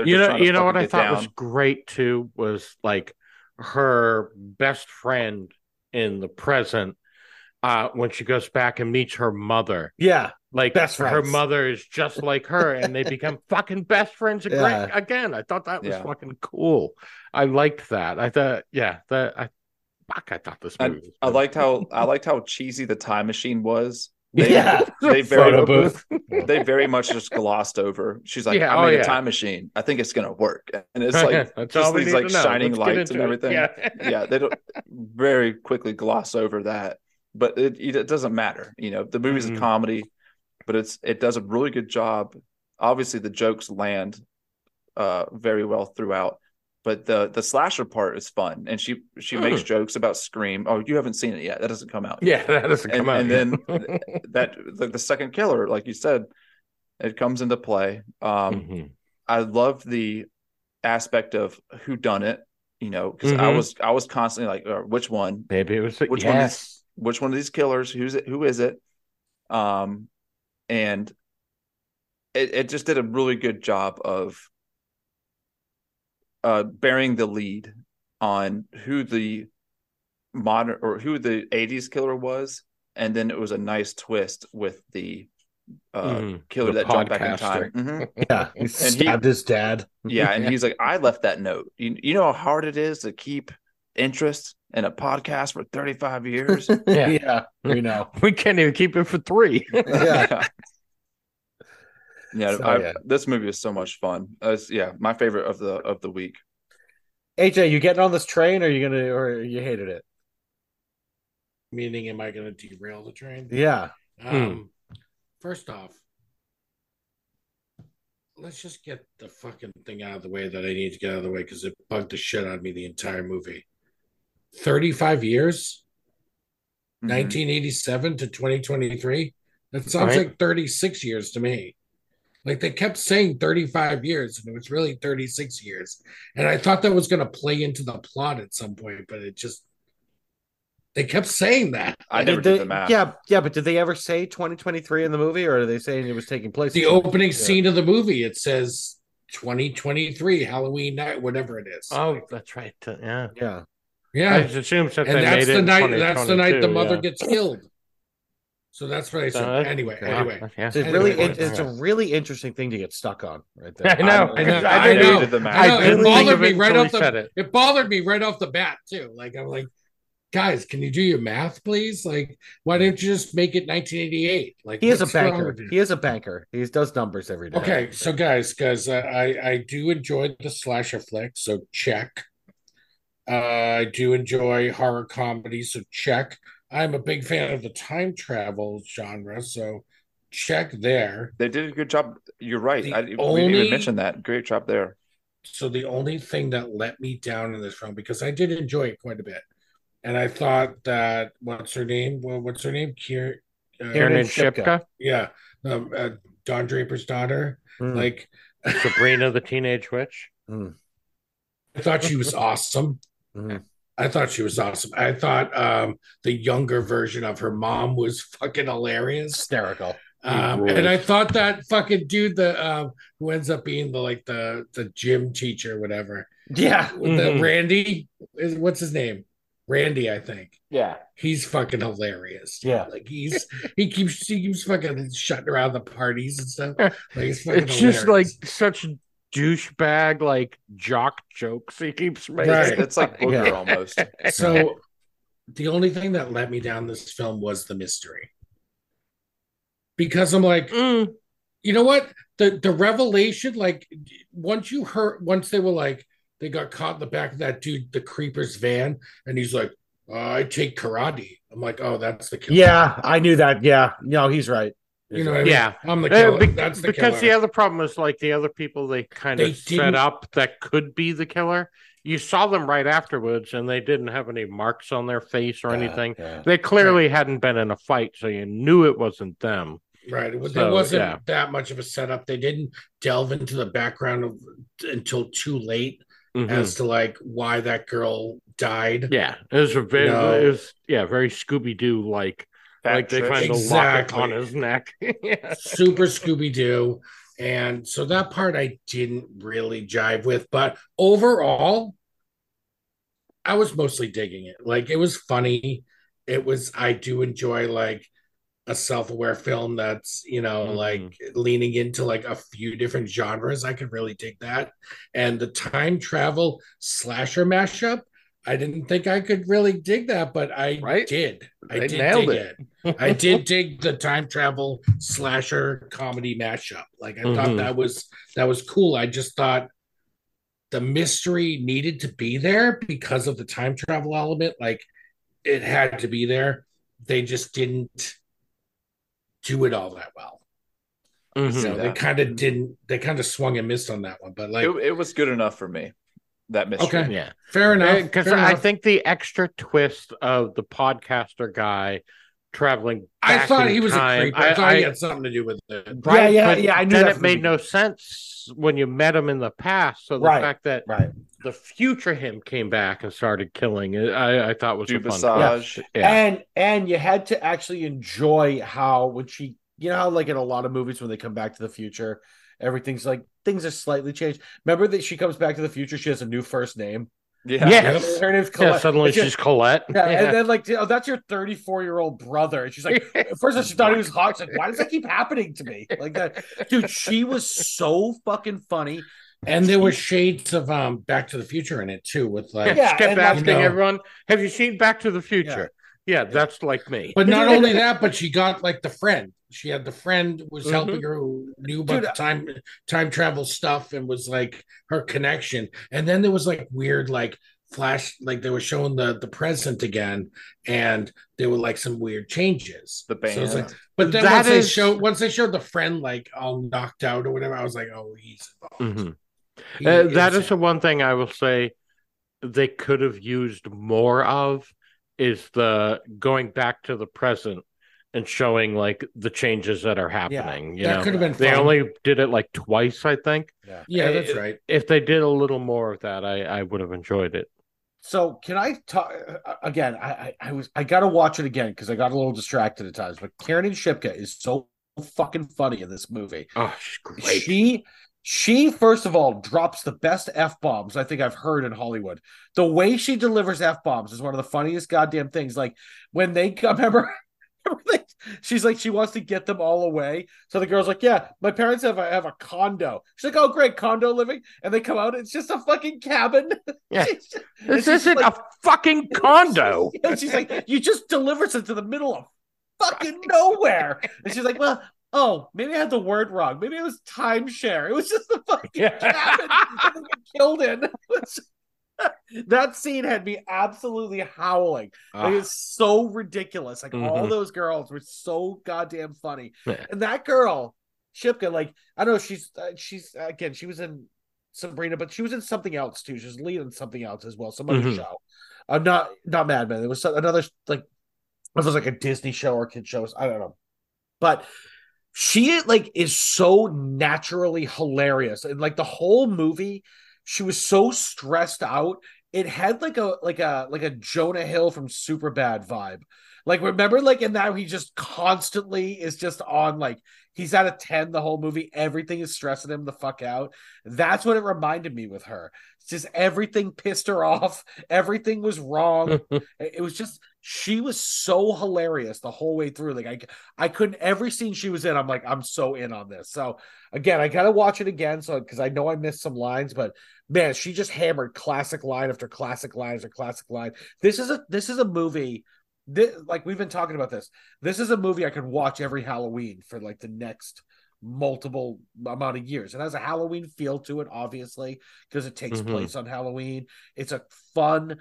you know you know what i
get
thought was great too was like her best friend in the present uh when she goes back and meets her mother
Yeah.
like
Best
her
friends.
mother is just like her and they become fucking best friends again.
Yeah.
again i thought that was
Yeah.
fucking cool i liked that i thought yeah that i fuck i thought this movie was
I liked how I liked how cheesy the time machine was. They,
Yeah.
they very
Photo booth.
they very much just glossed over. She's like,
Yeah,
"I
oh,
made
yeah.
a time machine. I think it's gonna work." And it's like just these like shining
Let's
lights and
it.
everything.
Yeah.
yeah, they don't very quickly gloss over that, but it, it doesn't matter. You know, the movie's
Mhm.
a comedy, but it's it does a really good job. Obviously, the jokes land uh very well throughout, but the the slasher part is fun, and she she makes jokes about Scream. Oh, you haven't seen it yet? That doesn't come out. yet.
Hmm. yeah that doesn't come
And-
out
and then that the, the second killer, like you said, it comes into play. Um,
Mhm.
I love the aspect of who done it. You know, because I
Mhm.
was I was constantly like, uh, which one?
maybe it was
Which one
yes.
is which one of these killers? Who's it? Who is it? Um, and it it just did a really good job of uh bearing the lead on who the modern or who the 80s killer was and then it was a nice twist with the uh
Mhm.
killer
The
that jumped back in time
podcaster.
Mhm.
Yeah. He
he-
stabbed his dad.
yeah and he's like i left that note you, you know how hard it is to keep interest in a podcast for 35 years
Yeah.
yeah. We know.
we can't even keep it for three
Yeah.
Yeah,
So,
I,
yeah.
this movie is so much fun Uh, it's, yeah my favorite of the of the week
AJ, you getting on this train or you gonna or you hated it?
Meaning, am I going to derail the train?
Yeah.
Um, first off, let's just get the fucking thing out of the way that I need to get out of the way because it bugged the shit out of me the entire movie. 35 years,
Mhm.
1987 to 2023. That sounds
Right.
like 36 years to me. Like they kept saying 35 years, and it was really 36 years. And I thought that was going to play into the plot at some point, but it just, they kept saying that.
i never
Did
did the math
Yeah, yeah, but did they ever say 2023 in the movie, or are they saying it was taking place?
the opening
Yeah.
scene of the movie it says 2023 halloween night whatever it is
oh that's right yeah
Yeah.
i
yeah
just assumed that
and that's the night that's the night the mother
yeah.
gets killed so that's what i said
So
anyway
wow,
anyway
yeah.
It's a
Anyway,
really,
whatever.
it's a really interesting thing to get stuck on, right there.
I know.
I,
I know,
I,
I know.
the math
I know,
I
it
didn't think
bothered me right off the-
it.
it bothered me right off the bat too like i'm like guys can you do your math please like why don't you just make it 1988 like
He is a banker. He is a banker. He does numbers every day.
Okay, so guys, guys, I, I I do enjoy the slasher flick, so check. Uh, I do enjoy horror comedy, so check. I'm a big fan of the time travel genre, so check there.
they did a good job you're right
The
I, we didn't
only-
even mention that great job there
So the only thing that let me down in this film, because I did enjoy it quite a bit, and I thought that what's her name? Well, what's her name? Kier, uh,
Kiernan
Shipka.
Shipka,
yeah, um, uh, Don Draper's daughter.
Mm.
Like,
Sabrina the Teenage Witch.
I thought she was awesome.
Mhm.
I thought she was awesome. I thought um, the younger version of her mom was fucking hilarious.
hysterical.
Um, and I thought that fucking dude, the um, who ends up being the like the the gym teacher, whatever,
Yeah.
the
Mhm.
Randy is what's his name? Randy, I think.
Yeah.
He's fucking hilarious.
Yeah.
like he's he keeps he keeps fucking shutting around the parties and stuff. Like he's fucking
It's just like such douchebag, like jock jokes he keeps making.
Right.
it's like booger
Yeah.
almost
So the only thing that let me down this film was the mystery. Because I'm like,
Mm,
you know what? The the revelation, like once you heard once they were like they got caught in the back of that dude, the creeper's van, and he's like, uh, I take karate. I'm like, oh, that's the killer.
Yeah, I knew that. Yeah. No, he's right.
You know
Yeah.
I'm the
Uh, be-
that's the
because the other problem is like the other people they kind
They
of set
didn't-
up that could be the killer. You saw them right afterwards, and they didn't have any marks on their face or anything.
Yeah.
They clearly hadn't been in a fight, so you knew it wasn't them.
Right. It was,
So,
there wasn't
yeah.
that much of a setup. They didn't delve into the background of, until too late
Mhm.
as to like why that girl died.
Yeah, it was a very,
No.
it was yeah, very Scooby Doo like like they find the
Exactly.
locket on his neck. yeah.
super Scooby Doo. And so that part I didn't really jive with, but overall, I was mostly digging it. Like it was funny. It was, I do enjoy like a self aware film that's, you know,
Mhm.
like leaning into like a few different genres. I could really dig that. And the time travel slasher mashup, I didn't think I could really dig that, but I
Right?
did. I
They
did
nailed
dig
it.
it. I did dig the time travel slasher comedy mashup. Like I thought
Mhm.
that was that was cool. I just thought the mystery needed to be there because of the time travel element. Like it had to be there. They just didn't do it all that well.
Mhm.
So they kind of didn't. They kind of swung and missed on that one. But like,
it, it was good enough for me. That mystery.
Okay.
Yeah.
fair uh, enough.
Because
fair
I
enough.
think the extra twist of the podcaster guy traveling.
I thought
in
he was
time,
a creep. I, thought he had something to do with it.
Right,
yeah,
but
yeah, I knew
then
that
it made no sense when you met him in the past. So the
Right.
fact that
Right.
the future him came back and started killing, it, I, I thought was a fun.
Duvisage.
Yeah.
And and you had to actually enjoy how when she you know how like in a lot of movies when they come back to the future, everything's like things are slightly changed. Remember that she comes back to the future, she has a new first name.
Yeah.
Yes.
Her name's
Yeah, suddenly
And
she's Colette.
yeah,
Yeah.
and then like, oh, that's your 34 year old brother. And she's like, at first she thought he was hot. She's like, why does that keep happening to me? Like that, dude. She was so fucking funny.
And there were shades of um Back to the Future in it too, with like
Yeah,
Just kept
and
asking
you know-
everyone, "Have you seen Back to the Future?" Yeah, that's like me.
But not only that, but she got like the friend. She had the friend who was
Mhm.
helping her who knew about
Dude,
the time time travel stuff and was like her connection. And then there was like weird like flash like they were showing the the present again and there were like some weird changes.
The
So it's
band.
like, but then
That
once they
is-
showed once they showed the friend like all knocked out or whatever, I was like, oh, he's involved.
Mhm.
He
Uh, that is the one thing I will say they could have used more of is the going back to the present and showing like the changes that are happening. you
that
know,
could have been
they
fun.
only did it like twice, I think.
yeah,
uh,
that's right.
If they did a little more of that, I I would have enjoyed it.
So can I talk again? I I, I was I got to watch it again because I got a little distracted at times. But Karen Shipka is so fucking funny in this movie.
Oh, she's great.
She she first of all drops the best f bombs I think I've heard in Hollywood. The way she delivers f bombs is one of the funniest goddamn things. Like when they come, remember. She's like she wants to get them all away, so the girl's like, "Yeah, my parents have a, have a condo." She's like, "Oh, great, condo living," and they come out, it's just a fucking cabin.
Yeah.
Just-
This isn't
like-
a fucking condo.
and she's like, you just delivered it to the middle of fucking nowhere. And she's like, well, oh, maybe I had the word wrong. Maybe it was timeshare. It was just the fucking
Yeah.
cabin that killed in. that scene had me absolutely howling. Like,
Ah,
it's so ridiculous. Like all
Mhm.
those girls were so goddamn funny.
Yeah.
And that girl, Shipka, like I know she's uh, she's again she was in Sabrina, but she was in something else too. She was leading something else as well, some other
Mhm.
show. Uh, not not Mad Men. It was another like it was like a Disney show or kid shows. I don't know, but she like is so naturally hilarious and like the whole movie she was so stressed out. It had like a like a like a jonah hill from Superbad vibe like remember like and now he just constantly is just on like he's at a 10 the whole movie everything is stressing him the fuck out that's what it reminded me with her it's just everything pissed her off everything was wrong it was just she was so hilarious the whole way through like i I couldn't every scene she was in. I'm like, I'm so in on this. So again, I gotta watch it again. So because I know I missed some lines, but man, she just hammered classic line after classic line after classic line. This is a this is a movie. This, like we've been talking about this. This is a movie I could watch every Halloween for like the next multiple amount of years. It has a Halloween feel to it, obviously, because it takes
Mhm.
place on Halloween. It's a fun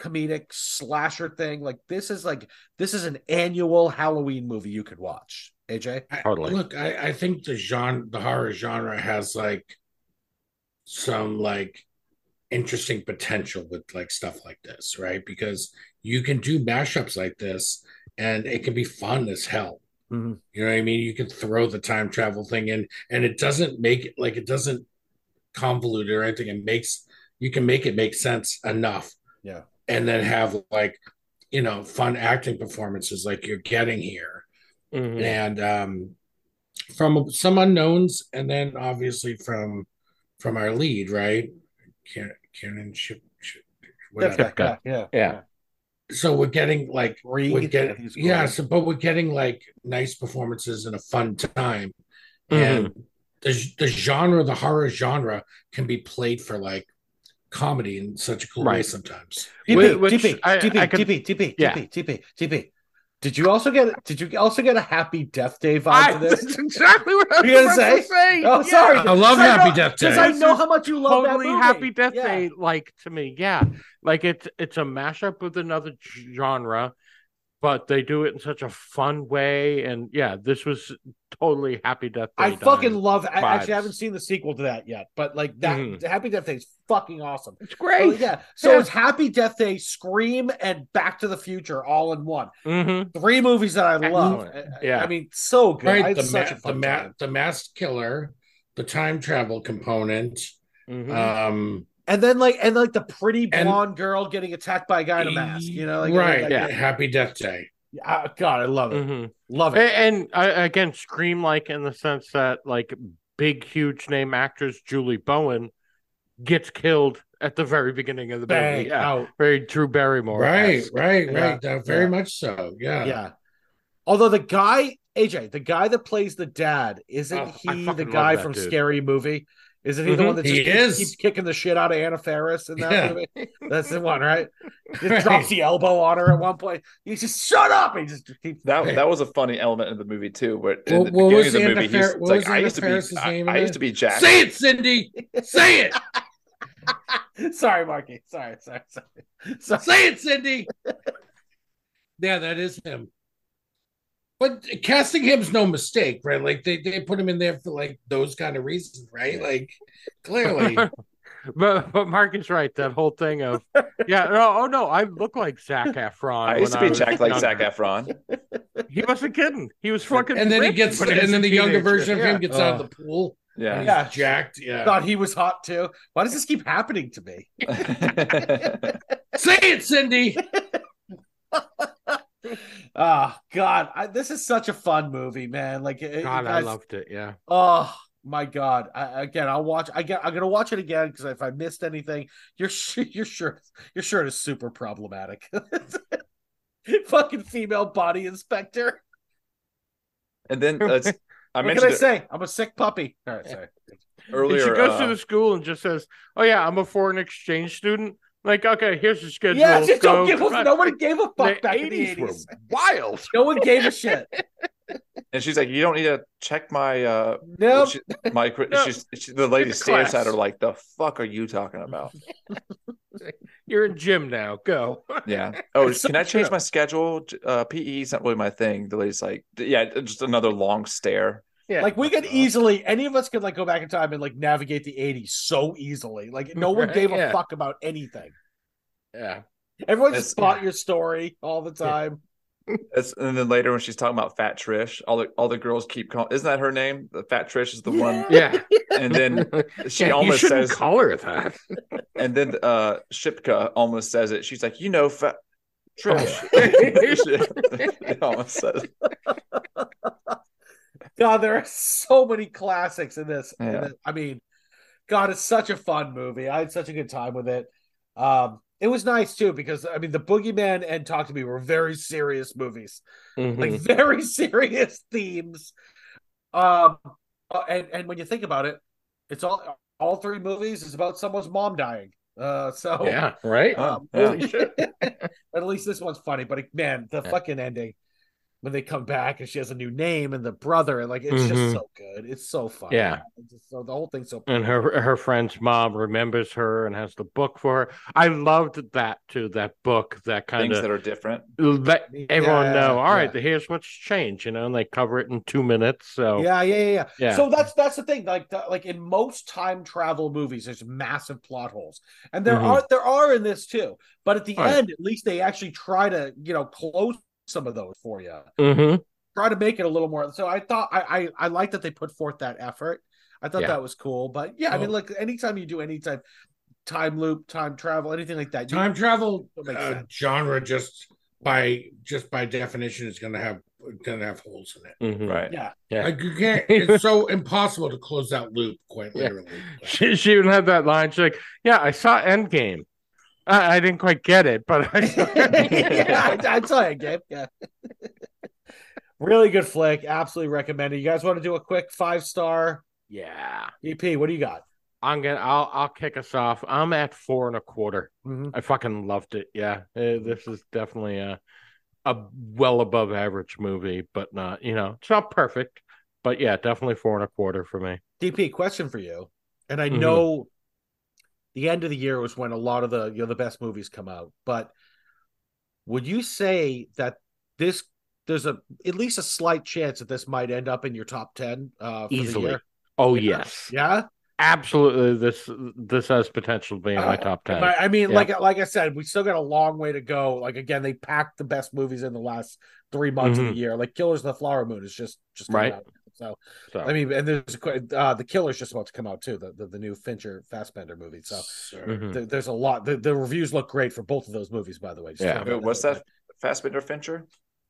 comedic slasher thing. Like this is like this is an annual Halloween movie you could watch. AJ,
I- Look, I, I think the genre, the horror genre, has like some like interesting potential with like stuff like this, right? Because you can do mashups like this, and it can be fun as hell.
Mhm.
You know what I mean? You can throw the time travel thing in, and it doesn't make it like it doesn't convolute or anything. It makes you can make it make sense enough
Yeah.
and then have like you know fun acting performances like you're getting here,
Mhm.
and um, from some unknowns, and then obviously from from our lead, right? Karen, Karen Ship, Ship whatever.
Shipka, yeah,
Yeah.
So we're getting like
Reed,
we're getting
think
yeah, so but we're getting like nice performances and a fun time,
Mhm.
and the the genre, the horror genre, can be played for like comedy in such a cool way sometimes.
DP,
Which
DP,
I-
DP,
I could-
DP, DP,
Yeah.
DP, DP, DP. Did you also get? Did you also get a Happy Death Day vibe
I,
to this?
that's exactly what I was
gonna
about to
say?
say.
Oh,
Yeah.
sorry.
I love
Because I
Happy
know-
Death
Because
Day.
I know how much you love that
totally
movie.
happy death
Yeah.
day like to me yeah like it's it's a mashup with another genre but they do it in such a fun way and yeah this was totally happy death day
I fucking
time.
love. I, actually, haven't seen the sequel to that yet, but like that,
Mhm.
Happy Death Day is fucking awesome.
it's
Well,
great
yeah. So
Yeah.
it's Happy Death Day, Scream, and Back to the Future all in one.
hmm
Three movies that I love.
Excellent. Yeah.
I mean, so good.
Right, the
such
ma- the ma- the masked killer, the time travel component,
hmm
um,
And then like and like the pretty
And-
blonde girl getting attacked by a guy in a mask. You know, like,
right?
like-
yeah.
Happy Death Day.
Ah, God, I love it.
hmm
Love it.
and, and uh, again scream like in the sense that like big huge name actress julie bowen gets killed at the very beginning of the
Bang
movie yeah
out.
very drew barrymore
Right, right,
Yeah,
right. Uh, very
yeah.
much so. Yeah.
Yeah. Although the guy, AJ, the guy that plays the dad, isn't
Oh,
he the guy
that
from
dude.
Scary Movie? Isn't he the
Mhm.
one that just
He
keeps,
is.
keeps kicking the shit out of Anna Faris in that
Yeah.
movie? That's the one, right? Just
Right.
drops the elbow on her at one point. He just shut up. He just keeps
That
Hey.
that was a funny element in the movie too, where in
What-
the
what
beginning
was
of the
Anna
movie,
Fer-
he's like, I
Anna
used to be,
Faris's
I,
name
I used to be Jack.
Say it, Cindy. Say it.
sorry, Marky. Sorry, sorry, sorry. sorry.
Say it, Cindy. yeah, that is him. But casting him's no mistake, right? Like they, they put him in there for like those kind of reasons, right? Like clearly.
but but Mark is right. That whole thing of yeah, no, oh no, I look like Zac Efron.
I used to be
was
Jack like
younger.
Zac Efron.
He wasn't kidding. He was fucking.
and then he gets
when he was
and then
a
the younger
teenager.
version of
Yeah.
him gets out of uh. the pool.
Yeah.
and he's
Yeah.
jacked. Yeah.
Thought he was hot too. Why does this keep happening to me?
Say it, Cindy.
Oh God, I, this is such a fun movie, man. Like, it-
God,
you
I loved it. Yeah.
Oh my God! I, again, I'll watch. I get. I'm gonna watch it again because if I missed anything, you're sure. You're sure. You're sure it is super problematic. Fucking female body inspector.
and then uh, I
what can
mentioned
I
it
say? I'm a sick puppy. All right, sorry.
earlier.
And she goes
uh,
to the school and just says, "Oh yeah, I'm a foreign exchange student." Like, okay, here's your schedule.
Yeah, just
Go.
don't give us, No one gave a fuck
the
back in the
80s were wild.
No one gave a shit.
and she's like, "You don't need to check my uh
No,
she, my."
No.
She's she, the lady
the
stares
class.
at her like, "The fuck are you talking about?"
You're in gym now. Go.
Yeah. Oh,
It's so
can I change
true.
my schedule? Uh, PE is not really my thing. The lady's like, "Yeah, just another long stare."
Yeah.
like we could easily. Any of us could like go back in time and like navigate the eighties so easily. Like no one
Right,
gave a
yeah.
fuck about anything.
Yeah.
Everyone
It's-
just bought your story all the time.
It's, and then later when she's talking about Fat Trish, all the all the girls keep calling. Isn't that her name? The Fat Trish is the one.
Yeah.
And then she
Yeah,
almost
shouldn't
says,
call her that.
and then uh Shipka almost says it. She's like, you know, Fat
Oh.
Trish. Almost says.
God, there are so many classics in this. in this. I mean, God, it's such a fun movie. I had such a good time with it. Um, it was nice too because I mean, The Boogeyman and Talk to Me were very serious movies,
Mhm.
like very serious themes. Um, uh, and and when you think about it, it's all all three movies is about someone's mom dying. Uh, so
yeah. Right.
um,
Yeah.
at least this one's funny. But man, the
Yeah.
fucking ending when they come back and she has a new name and the brother, and like it's
Mhm.
just so good. It's so fun.
Yeah.
It's just so the whole thing's so.
and her her friend's mom remembers her and has the book for her. I loved that too. That book that kind of
Things
of
that are different.
let everyone
Yeah,
know. All right,
yeah.
here's what's changed. You know, and they cover it in two minutes. So
Yeah, yeah, yeah, yeah.
Yeah.
So that's that's the thing. Like, the, like in most time travel movies, there's massive plot holes, and there
Mhm.
are there are in this too. But at the
Right.
end, at least they actually try to you know close some of those for you.
Mm-hmm.
try to make it a little more. So I thought I I, I like that they put forth that effort. I thought
Yeah.
that was cool. But yeah, I mean,
Well-
like anytime you do any type time loop, time travel, anything like that, you-
Time travel uh, genre just by just by definition is going to have going to have holes in it.
Mhm.
Right.
Yeah.
Yeah.
Like you can't. It's so impossible to close that loop. Quite
Yeah.
literally.
She, she even had that line. She's like, "Yeah, I saw Endgame. I, I didn't quite get it, but I saw Endgame."
yeah, I, I tell you, Gabe. Yeah. really good flick. Absolutely recommend it. You guys want to do a quick five star
yeah.
EP? What do you got?
I'm gonna. I'll. I'll kick us off. I'm at four and a quarter.
Mhm.
I fucking loved it. Yeah, Uh, this is definitely a a well above average movie, but not. You know, it's not perfect, but yeah, definitely four and a quarter for me.
DP, question for you. And I
Mhm.
know the end of the year was when a lot of the you know the best movies come out, but would you say that this there's a at least a slight chance that this might end up in your top ten uh, for the
Easily.
year?
Oh
Yeah.
yes,
Yeah,
absolutely. This this has potential to be in my
Uh,
top ten.
But, I mean,
Yeah.
like like I said, we still got a long way to go. Like again, they packed the best movies in the last three months of
Mhm.
the year. Like Killers of the Flower Moon is just just
Right.
out. So
so
I mean, and there's a qu- uh, the Killer's just about to come out too. The the, the new Fincher Fassbender movie. So
Sir.
mhm.
there, there's a lot. The, the reviews look great for both of those movies, by the way. Just
Yeah.
throwing
Who- What's
out
that? Fassbender Fincher?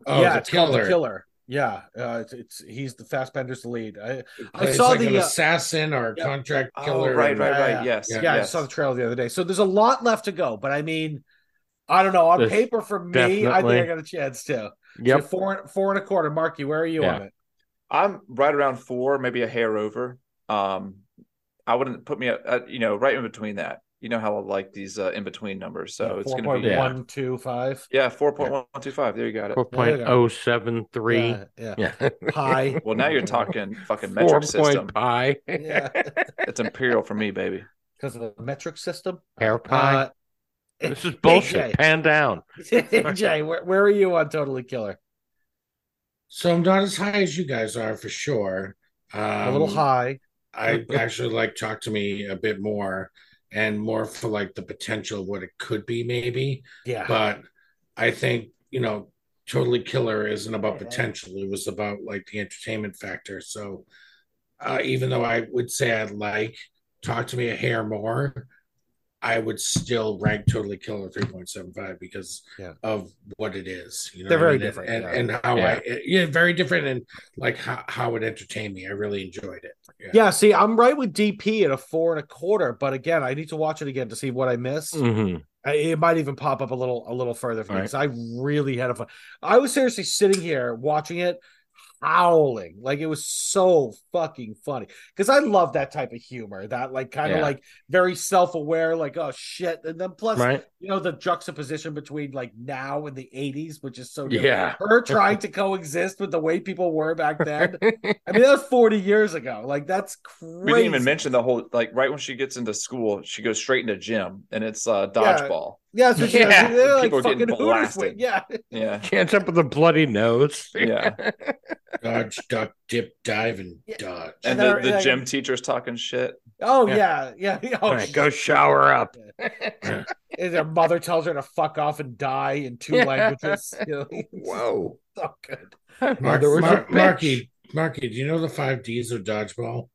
Oh,
yeah,
the
it's
killer.
the Killer. Yeah, uh, it's, it's he's the Fassbender's the lead. I, I saw
like
the
an
uh,
assassin or
yeah.
contract
Oh,
killer.
right, right,
Yeah,
right. Yes.
Yeah,
yeah, I saw the trailer the other day. So there's a lot left to go, but I mean, I don't know. On
There's
paper, for me, I think I got a chance to.
Yep.
So four four and a quarter. Marky, where are you
Yeah.
on it?
I'm right around four, maybe a hair over. Um, I wouldn't put me at, at you know right in between that. You know how I like these uh, in between numbers, so it's gonna
point
be
Yeah.
one two five.
yeah four point one two five. There you got it.
Four point oh seven three.
Yeah, yeah.
Yeah.
Pi.
Well, now you're talking fucking
Four
metric
point
system.
pie.
Yeah,
It's imperial for me, baby.
because of the metric system.
Hair pie.
Uh,
this is bullshit.
AJ,
Pan down.
AJ, where, where are you on Totally Killer?
So I'm not as high as you guys are for sure. Um,
A little high.
I actually like talk to me a bit more and more for like the potential of what it could be, maybe.
Yeah.
But I think, you know, Totally Killer isn't about potential. It was about like the entertainment factor. So uh, even though I would say I'd like Talk to Me a hair more, I would still rank Totally Killer 3.75 because
Yeah.
of what it is. You know
They're
what I
very
mean?
different,
And,
yeah.
and how
Yeah.
I, yeah, very different and like how, how it entertained me. I really enjoyed it. Yeah.
Yeah, see, I'm right with DP at a four and a quarter, but again, I need to watch it again to see what I missed.
Mhm.
I- It might even pop up a little a little further for me
Right.
because I really had a fun. I was seriously sitting here watching it, howling like it was so fucking funny because I love that type of humor, that like kind of
Yeah.
like very self aware, like oh shit, and then plus
Right.
you know the juxtaposition between like now and the '80s, which is so different.
Yeah.
her trying to coexist with the way people were back then. I mean, that was 40 years ago. Like that's crazy.
We didn't even mention the whole like right when she gets into school, she goes straight into gym, and it's uh, dodgeball.
Yeah, that's what she
Yeah.
They're like
People
fucking
getting
Hooters
blasted.
with- Yeah.
Yeah,
Can't jump with a bloody nose.
Yeah.
Dodge, duck, dip, dive, and
Yeah.
dodge.
and
And
the,
they're-
the
yeah,
gym teacher's talking shit.
Oh
Yeah.
yeah, yeah. Oh,
All right, go shower up.
And her mother tells her to fuck off and die in two
Yeah.
languages. You know,
Whoa.
so good.
Mark,
Mother was
Mark. Marky, Marky, do you know the five D's of dodgeball?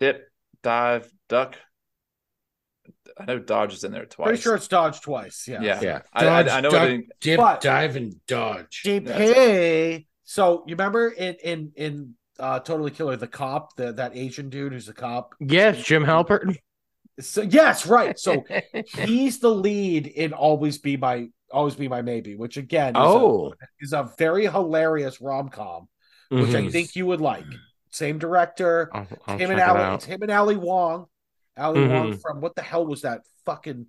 Dip, dive, duck. I know dodge is in there twice.
Pretty sure it's Dodge twice. Yeah.
Yeah,
Yeah.
I, I, I know
duck,
it
dip,
But-
dive, and dodge.
DP. So you remember in in in uh Totally Killer, the cop, the that Asian dude who's a cop.
Yes, Jim Halpert.
So yes, right. So he's the lead in Always Be My Always Be My Maybe, which again is,
oh,
a, is a very hilarious rom com, which I
Mhm.
think you would like. Same director,
I'll, I'll
him and Ali.
out.
It's him and Ali Wong. Ali Wong
Mhm.
from what the hell was that fucking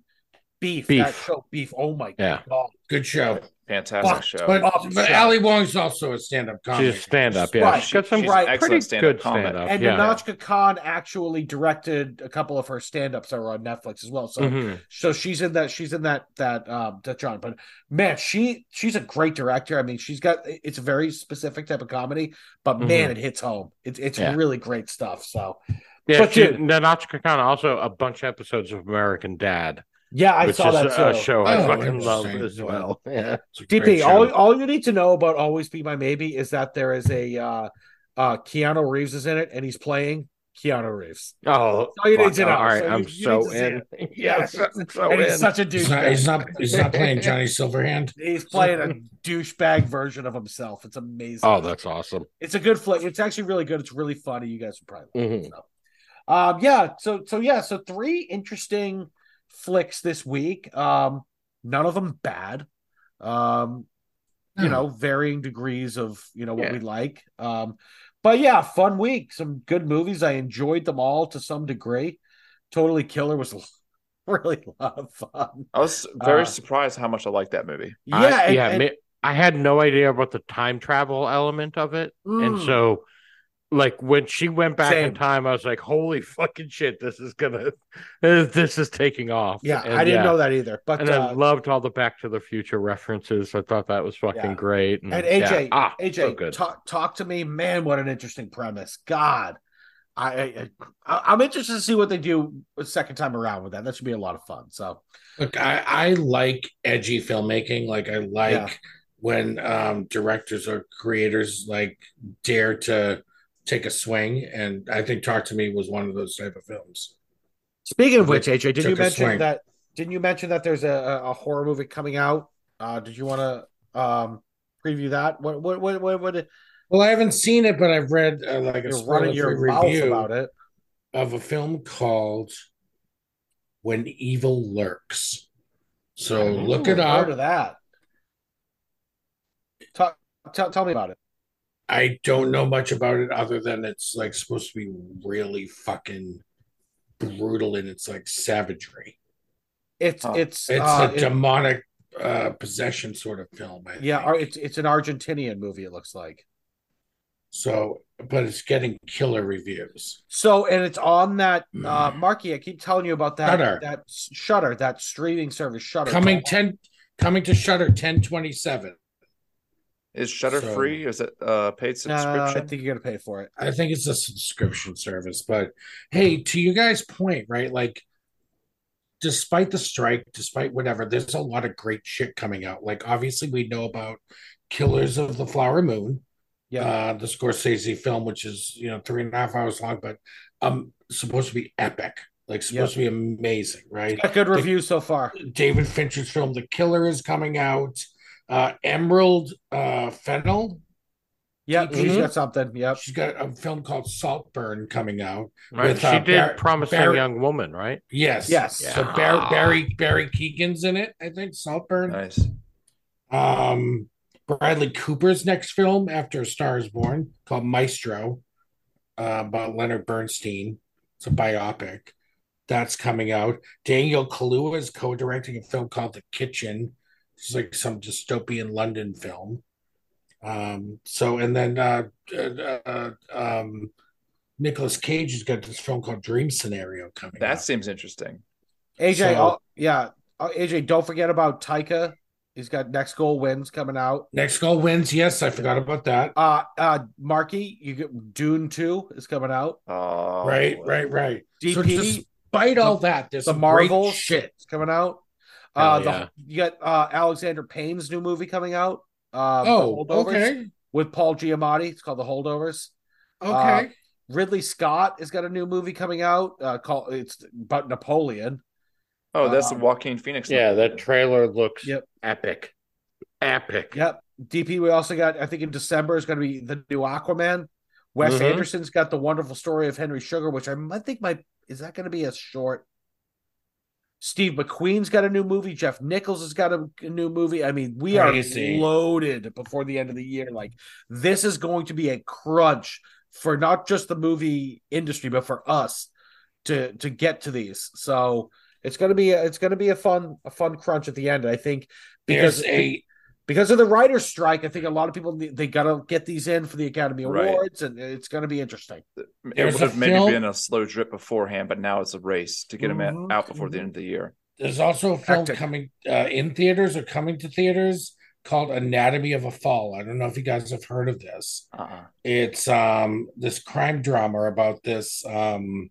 beef?
Beef.
That show beef. Oh my
Yeah.
god.
Good show.
Fantastic
Fuck,
show.
But,
Oh,
but
shit.
Ali Wong's also a stand-up comic.
She's stand up. Yeah,
Right.
she's got some
She's
right.
pretty
stand-up
good
comic.
stand up.
And
yeah.
Nahnatchka Khan actually directed a couple of her stand-ups that were on Netflix as well. So
Mhm.
so she's in that she's in that that um that John. But man, she she's a great director. I mean, she's got it's a very specific type of comedy, but man, it hits home. It's it's
Mm-hmm. Yeah.
really great stuff. So
Yeah,
But
she,
dude-
Nahnatchka Khan also a bunch of episodes of American Dad,
yeah, I
which
saw
is
that
a, a show I
Oh,
fucking love
interesting.
as well. Yeah.
It's a great
DP, all, all you need to know about Always Be My Maybe is that there is a uh uh Keanu Reeves is in it and he's playing Keanu Reeves.
Oh,
all you need
fuck.
to know.
All right,
So
I'm
you
so
to see
in. Yes,
Yeah.
I'm so
and
in.
he's such a
He's not,
douchebag.
he's not. He's not playing Johnny Silverhand.
He's playing a douchebag version of himself. It's amazing.
oh, that's awesome.
it's a good flick. It's actually really good. It's really funny. You guys would probably like
Mhm.
it. So. Um, yeah. So so yeah. So three interesting flicks this week. Um, none of them bad. Um, you know, varying degrees of you know what
Yeah.
we like. Um, but yeah, fun week. Some good movies. I enjoyed them all to some degree. Totally Killer was really a lot of fun.
I was very
Uh,
surprised how much I liked that movie.
Yeah,
I,
and-
yeah.
and-
I had no idea about the time travel element of it, and
Mm.
so, like when she went back
Same.
in time, I was like, "Holy fucking shit! This is gonna, this is taking off."
yeah,
And
I didn't
yeah.
know that either. But
And
uh,
I loved all the Back to the Future references. I thought that was fucking
Yeah.
great.
And
yeah.
AJ,
ah,
AJ,
good.
talk talk to me, man. What an interesting premise. God, I, I, I I'm interested to see what they do a second time around with that. That should be a lot of fun. So
Look, I, I like edgy filmmaking. Like I like
Yeah.
when um, directors or creators like dare to take a swing, and I think Talk to Me was one of those type of films.
speaking of which, AJ, did you mention
swing.
that? Didn't you mention that there's a, a horror movie coming out? Uh, did you want to um preview that? What what what what? what
Well, I haven't seen it, but I've read uh, like a
you're running your
review
about it.
of a film called "When Evil Lurks." So look it
Heard
up.
of that? Talk, tell, tell me about it.
I don't know much about it other than it's like supposed to be really fucking brutal and its like savagery.
It's
Huh.
it's
It's
uh,
a
it-
demonic uh possession sort of film. I
yeah,
think.
it's it's an Argentinian movie. It looks like.
so but it's getting killer reviews.
So and it's on that uh Marky, I keep telling you about that
Shudder.
that Shudder, that streaming service Shudder.
Coming ten coming to Shudder ten twenty seven.
Is Shudder
So-
free? Is it uh paid
Uh,
subscription?
I think you're gonna pay for it.
I think it's a subscription service, but hey, to you guys' point, right? Like, despite the strike, despite whatever, there's a lot of great shit coming out. Like, obviously, we know about Killers of the Flower Moon,
Yeah.
uh, the Scorsese film, which is you know three and a half hours long, but um, supposed to be epic, like supposed to be amazing, right?
Got good reviews so far.
David Fincher's film, The Killer, is coming out. Uh, Emerald uh, Fennell,
Yep, she's
Mhm.
got something. Yep.
she's got a film called Saltburn coming out.
Right?
with,
she
uh,
did
Bar-
promising
Barry-
young woman, right?
Yes.
Yes.
So
Yeah.
Barry, Barry Barry Keegan's in it, I think. Saltburn.
nice.
Um Bradley Cooper's next film after A Star is Born called Maestro uh, about Leonard Bernstein. It's a biopic. That's coming out. Daniel Kaluuya is co-directing a film called The Kitchen. It's like some dystopian London film. Um, so and then uh, uh, uh, um, Nicolas Cage has got this film called Dream Scenario coming
That
out.
seems interesting.
AJ,
So-
oh, yeah. Oh, AJ, don't forget about Taika. He's got next goal wins coming out.
Next goal wins. Yes, I forgot about that.
Uh uh Marky, you get Dune 2 is coming out.
Oh,
right, right, right. So
DP,
despite all that, there's
the
some great
Marvel
shit.
coming out.
Hell
Uh
yeah.
the, you got uh Alexander Payne's new movie coming out. Uh,
Oh,
Holdovers
okay,
With Paul Giamatti. It's called The Holdovers.
okay.
Ridley Scott has got a new movie coming out. Uh, called it's about Napoleon.
Oh, that's the
Um,
Joaquin Phoenix.
Yeah,
Napoleon.
that trailer looks
Yep.
epic. Epic.
Yep. DP. We also got. I think in December is going to be the new Aquaman. Wes
Mhm.
Anderson's got the wonderful story of Henry Sugar, which I might think might is that going to be a short. Steve McQueen's got a new movie. Jeff Nichols has got a, a new movie. I mean, we
Crazy.
are loaded before the end of the year. Like this is going to be a crunch for not just the movie industry, but for us to to get to these. So it's gonna be a, it's gonna be a fun a fun crunch at the end. I think because
There's a
because of the writers' strike, I think a lot of people they got to get these in for the Academy
Right.
Awards, and it's going to be interesting.
It
There's
would
a
have maybe
film-
been a slow drip beforehand, but now it's a race to get them
Mhm,
out before the
mhm.
end of the year.
there's also a film
Hectic.
coming uh, in theaters or coming to theaters called Anatomy of a Fall. I don't know if you guys have heard of this.
Uh-uh.
It's um this crime drama about this um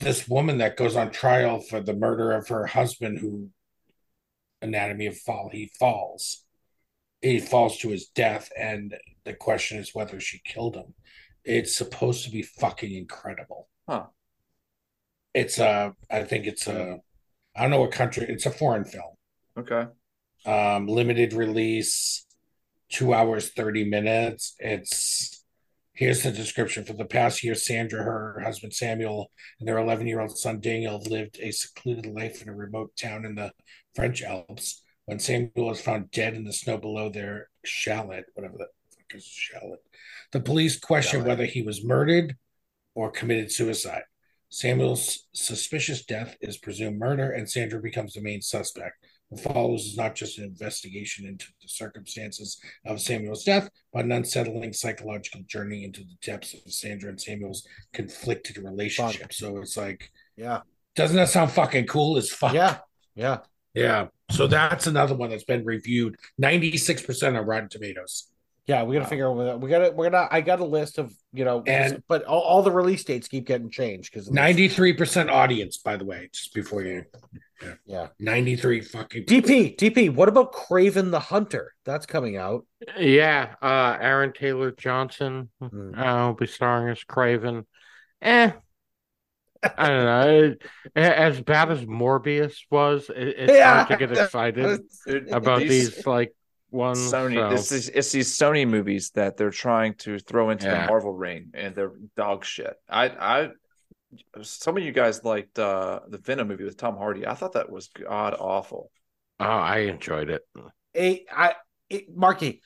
this woman that goes on trial for the murder of her husband who anatomy of fall he falls he falls to his death and the question is whether she killed him It's supposed to be fucking incredible.
Huh.
It's a, I think it's a, I don't know what country. It's a foreign film.
Okay.
Um, limited release, two hours thirty minutes. It's here's the description for the past year. Sandra, her husband Samuel, and their eleven-year-old son Daniel lived a secluded life in a remote town in the French Alps. When Samuel was found dead in the snow below their chalet, whatever the fuck is chalet, the police question
Chalet.
whether he was murdered or committed suicide. Samuel's suspicious death is presumed murder, and Sandra becomes the main suspect. What follows is not just an investigation into the circumstances of Samuel's death, but an unsettling psychological journey into the depths of Sandra and Samuel's conflicted relationship. So it's like,
Yeah.
doesn't that sound fucking cool as fuck?
Yeah. Yeah.
Yeah. So that's another one that's been reviewed 96% on Rotten Tomatoes.
Yeah, we got to
Wow.
figure out what we got to. We're gonna. I got a list of you know,
And-
but all, all the release dates keep getting changed because
93% audience, by the way, just before you.
Yeah. yeah.
93 fucking.
DP DP. What about Kraven the Hunter? That's coming out.
Yeah, uh, Aaron Taylor Johnson
Hmm.
uh, will be starring as Craven. Eh, I don't know. It- as bad as Morbius was, it, it's
Yeah.
hard to get excited about
these-
these like ones.
Sony.
so-
This is it's these Sony movies that they're trying to throw into
Yeah.
the Marvel ring, and they're dog shit. I I some of you guys liked uh the Venom movie with Tom Hardy. I thought that was god awful.
Oh, I enjoyed it.
A I it, Marky.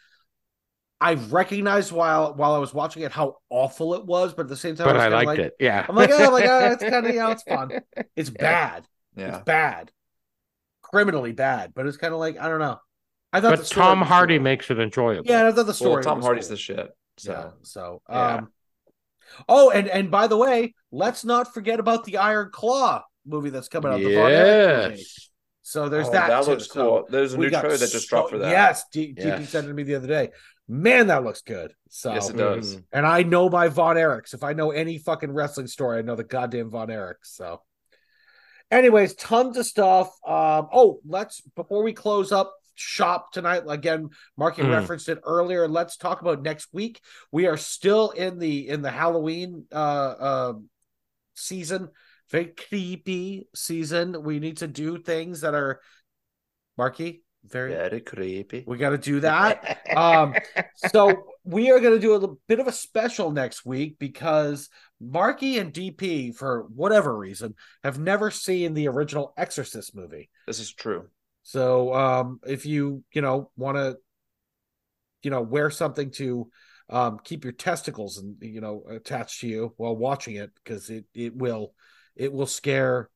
I recognized while while I was watching it how awful it was, but at the same time,
But
was
I liked
like,
it. Yeah.
I'm like, oh my god, it's kind of yeah, it's fun. It's bad.
Yeah,
It's bad, criminally bad. But it's kind of like I don't know. I thought, the
But Tom Hardy
cool.
makes it enjoyable.
Yeah, I thought the story.
well, Tom
was
Hardy's
cool.
the shit. So
Yeah. So,
Yeah.
um, oh, and and by the way, let's not forget about the Iron Claw movie that's coming out. The Von Erich movie.
Yes.
So there's
Oh,
that.
that
too.
looks
So
cool. There's a new trailer that just
so-
dropped for that.
Yes, D- DP
Yes.
sent it to me the other day. Man, that looks good. So
Yes, it does.
Mhm.
and I know my Von Erichs. If I know any fucking wrestling story, I know the goddamn Von Erichs. So, anyways, tons of stuff. Um, oh, let's before we close up shop tonight again. Marky
Mm.
referenced it earlier. Let's talk about next week. We are still in the in the Halloween uh, uh season, very creepy season. We need to do things that are Marky very.
Very creepy.
We got to do that. Um, so we are going to do a little bit of a special next week because Marky and DP, for whatever reason, have never seen the original Exorcist movie.
This is true.
So um, if you you know want to, you know, wear something to um, keep your testicles and you know attached to you while watching it because it it will it will scare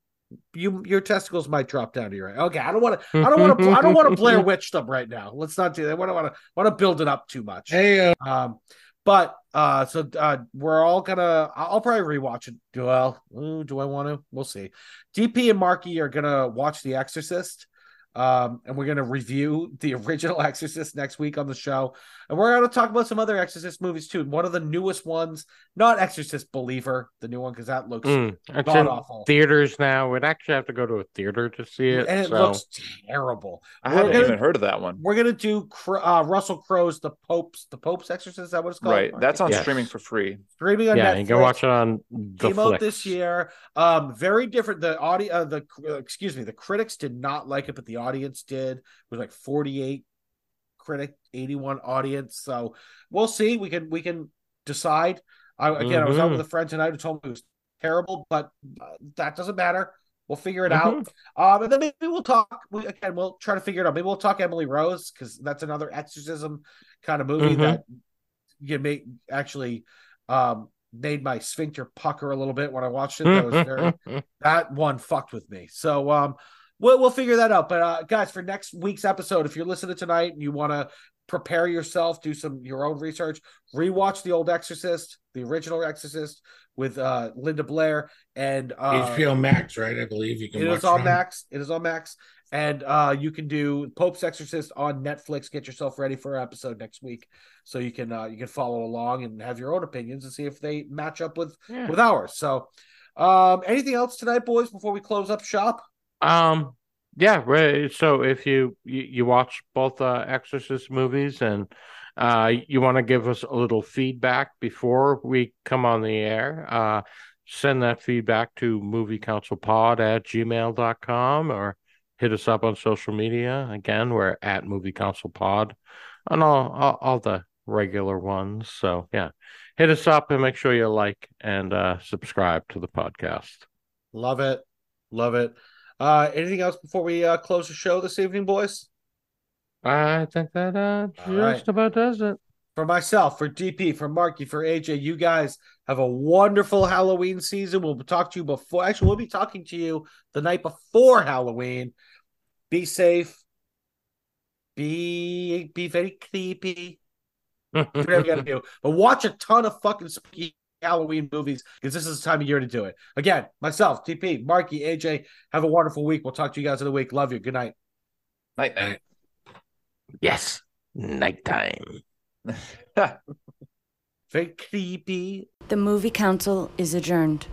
you. Your testicles might drop down to your head. Okay, I don't want to. I don't want to. I don't want to Blair Witch them right now. Let's not do that. I don't want to. Want to build it up too much.
Hey, uh,
Um, but uh, so uh, we're all gonna. I'll I'll probably rewatch it. Do well, ooh, do I want to? We'll see. DP and Marky are gonna watch The Exorcist. Um, and we're gonna review the original Exorcist next week on the show, and we're gonna talk about some other Exorcist movies too. One of the newest ones, not Exorcist Believer, the new one because that looks
Mm, it's
god
in
awful,
theaters now. We'd actually have to go to a theater to see it.
and it
so.
looks terrible.
I
We're
haven't
gonna-
even heard of that one.
We're gonna do uh, Russell Crowe's The Pope's The Pope's Exorcist. Is that what it's called?
Right. That's on
Yes.
streaming for free.
streaming on
yeah,
Netflix.
you can watch it on the
came out this year. Um, very different. The audio, uh, the uh, excuse me, the critics did not like it, but the audience did. It was like forty-eight critic, eighty-one audience. So we'll see. We can we can decide. I, again, I was out
Mhm.
with a friend tonight who told me it was terrible, but uh, that doesn't matter. We'll figure it
Mhm.
out. Um, and then maybe we'll talk. We, again, we'll try to figure it out. Maybe we'll talk Emily Rose because that's another exorcism kind of movie
Mhm.
that you make actually um made my sphincter pucker a little bit when I watched it. That was very that one fucked with me. So um we'll we'll figure that out. But uh guys, for next week's episode, if you're listening tonight and you want to prepare yourself, do some your own research, rewatch the old Exorcist, the original Exorcist with uh Linda Blair and uh
HBO Max, right? I believe you can
it
watch
is on Max. It is on Max. And uh you can do Pope's Exorcist on Netflix. Get yourself ready for our episode next week. So you can uh you can follow along and have your own opinions and see if they match up with
Yeah.
with ours. So um anything else tonight, boys, before we close up shop?
Um, yeah. So if you you, you watch both uh, Exorcist movies and uh, you want to give us a little feedback before we come on the air, uh, send that feedback to moviecouncilpod at gmail.com or hit us up on social media. Again, we're at Movie Council Pod on all, all, all the regular ones. So, yeah, hit us up and make sure you like and uh, subscribe to the podcast.
Love it. Love it. Uh, anything else before we uh, close the show this evening, boys?
I think that uh, just
right.
about does it.
For myself, for DP, for Marky, for AJ, you guys have a wonderful Halloween season. We'll talk to you before. Actually, we'll be talking to you the night before Halloween. Be safe. Be be very creepy. Do whatever you got to do, but watch a ton of fucking spooky Halloween movies because this is the time of year to do it. Again, myself, DP, Marky, AJ, have a wonderful week. We'll talk to you guys in the week. Love you. Good night.
Night night.
yes, nighttime.
Very creepy.
The movie council is adjourned.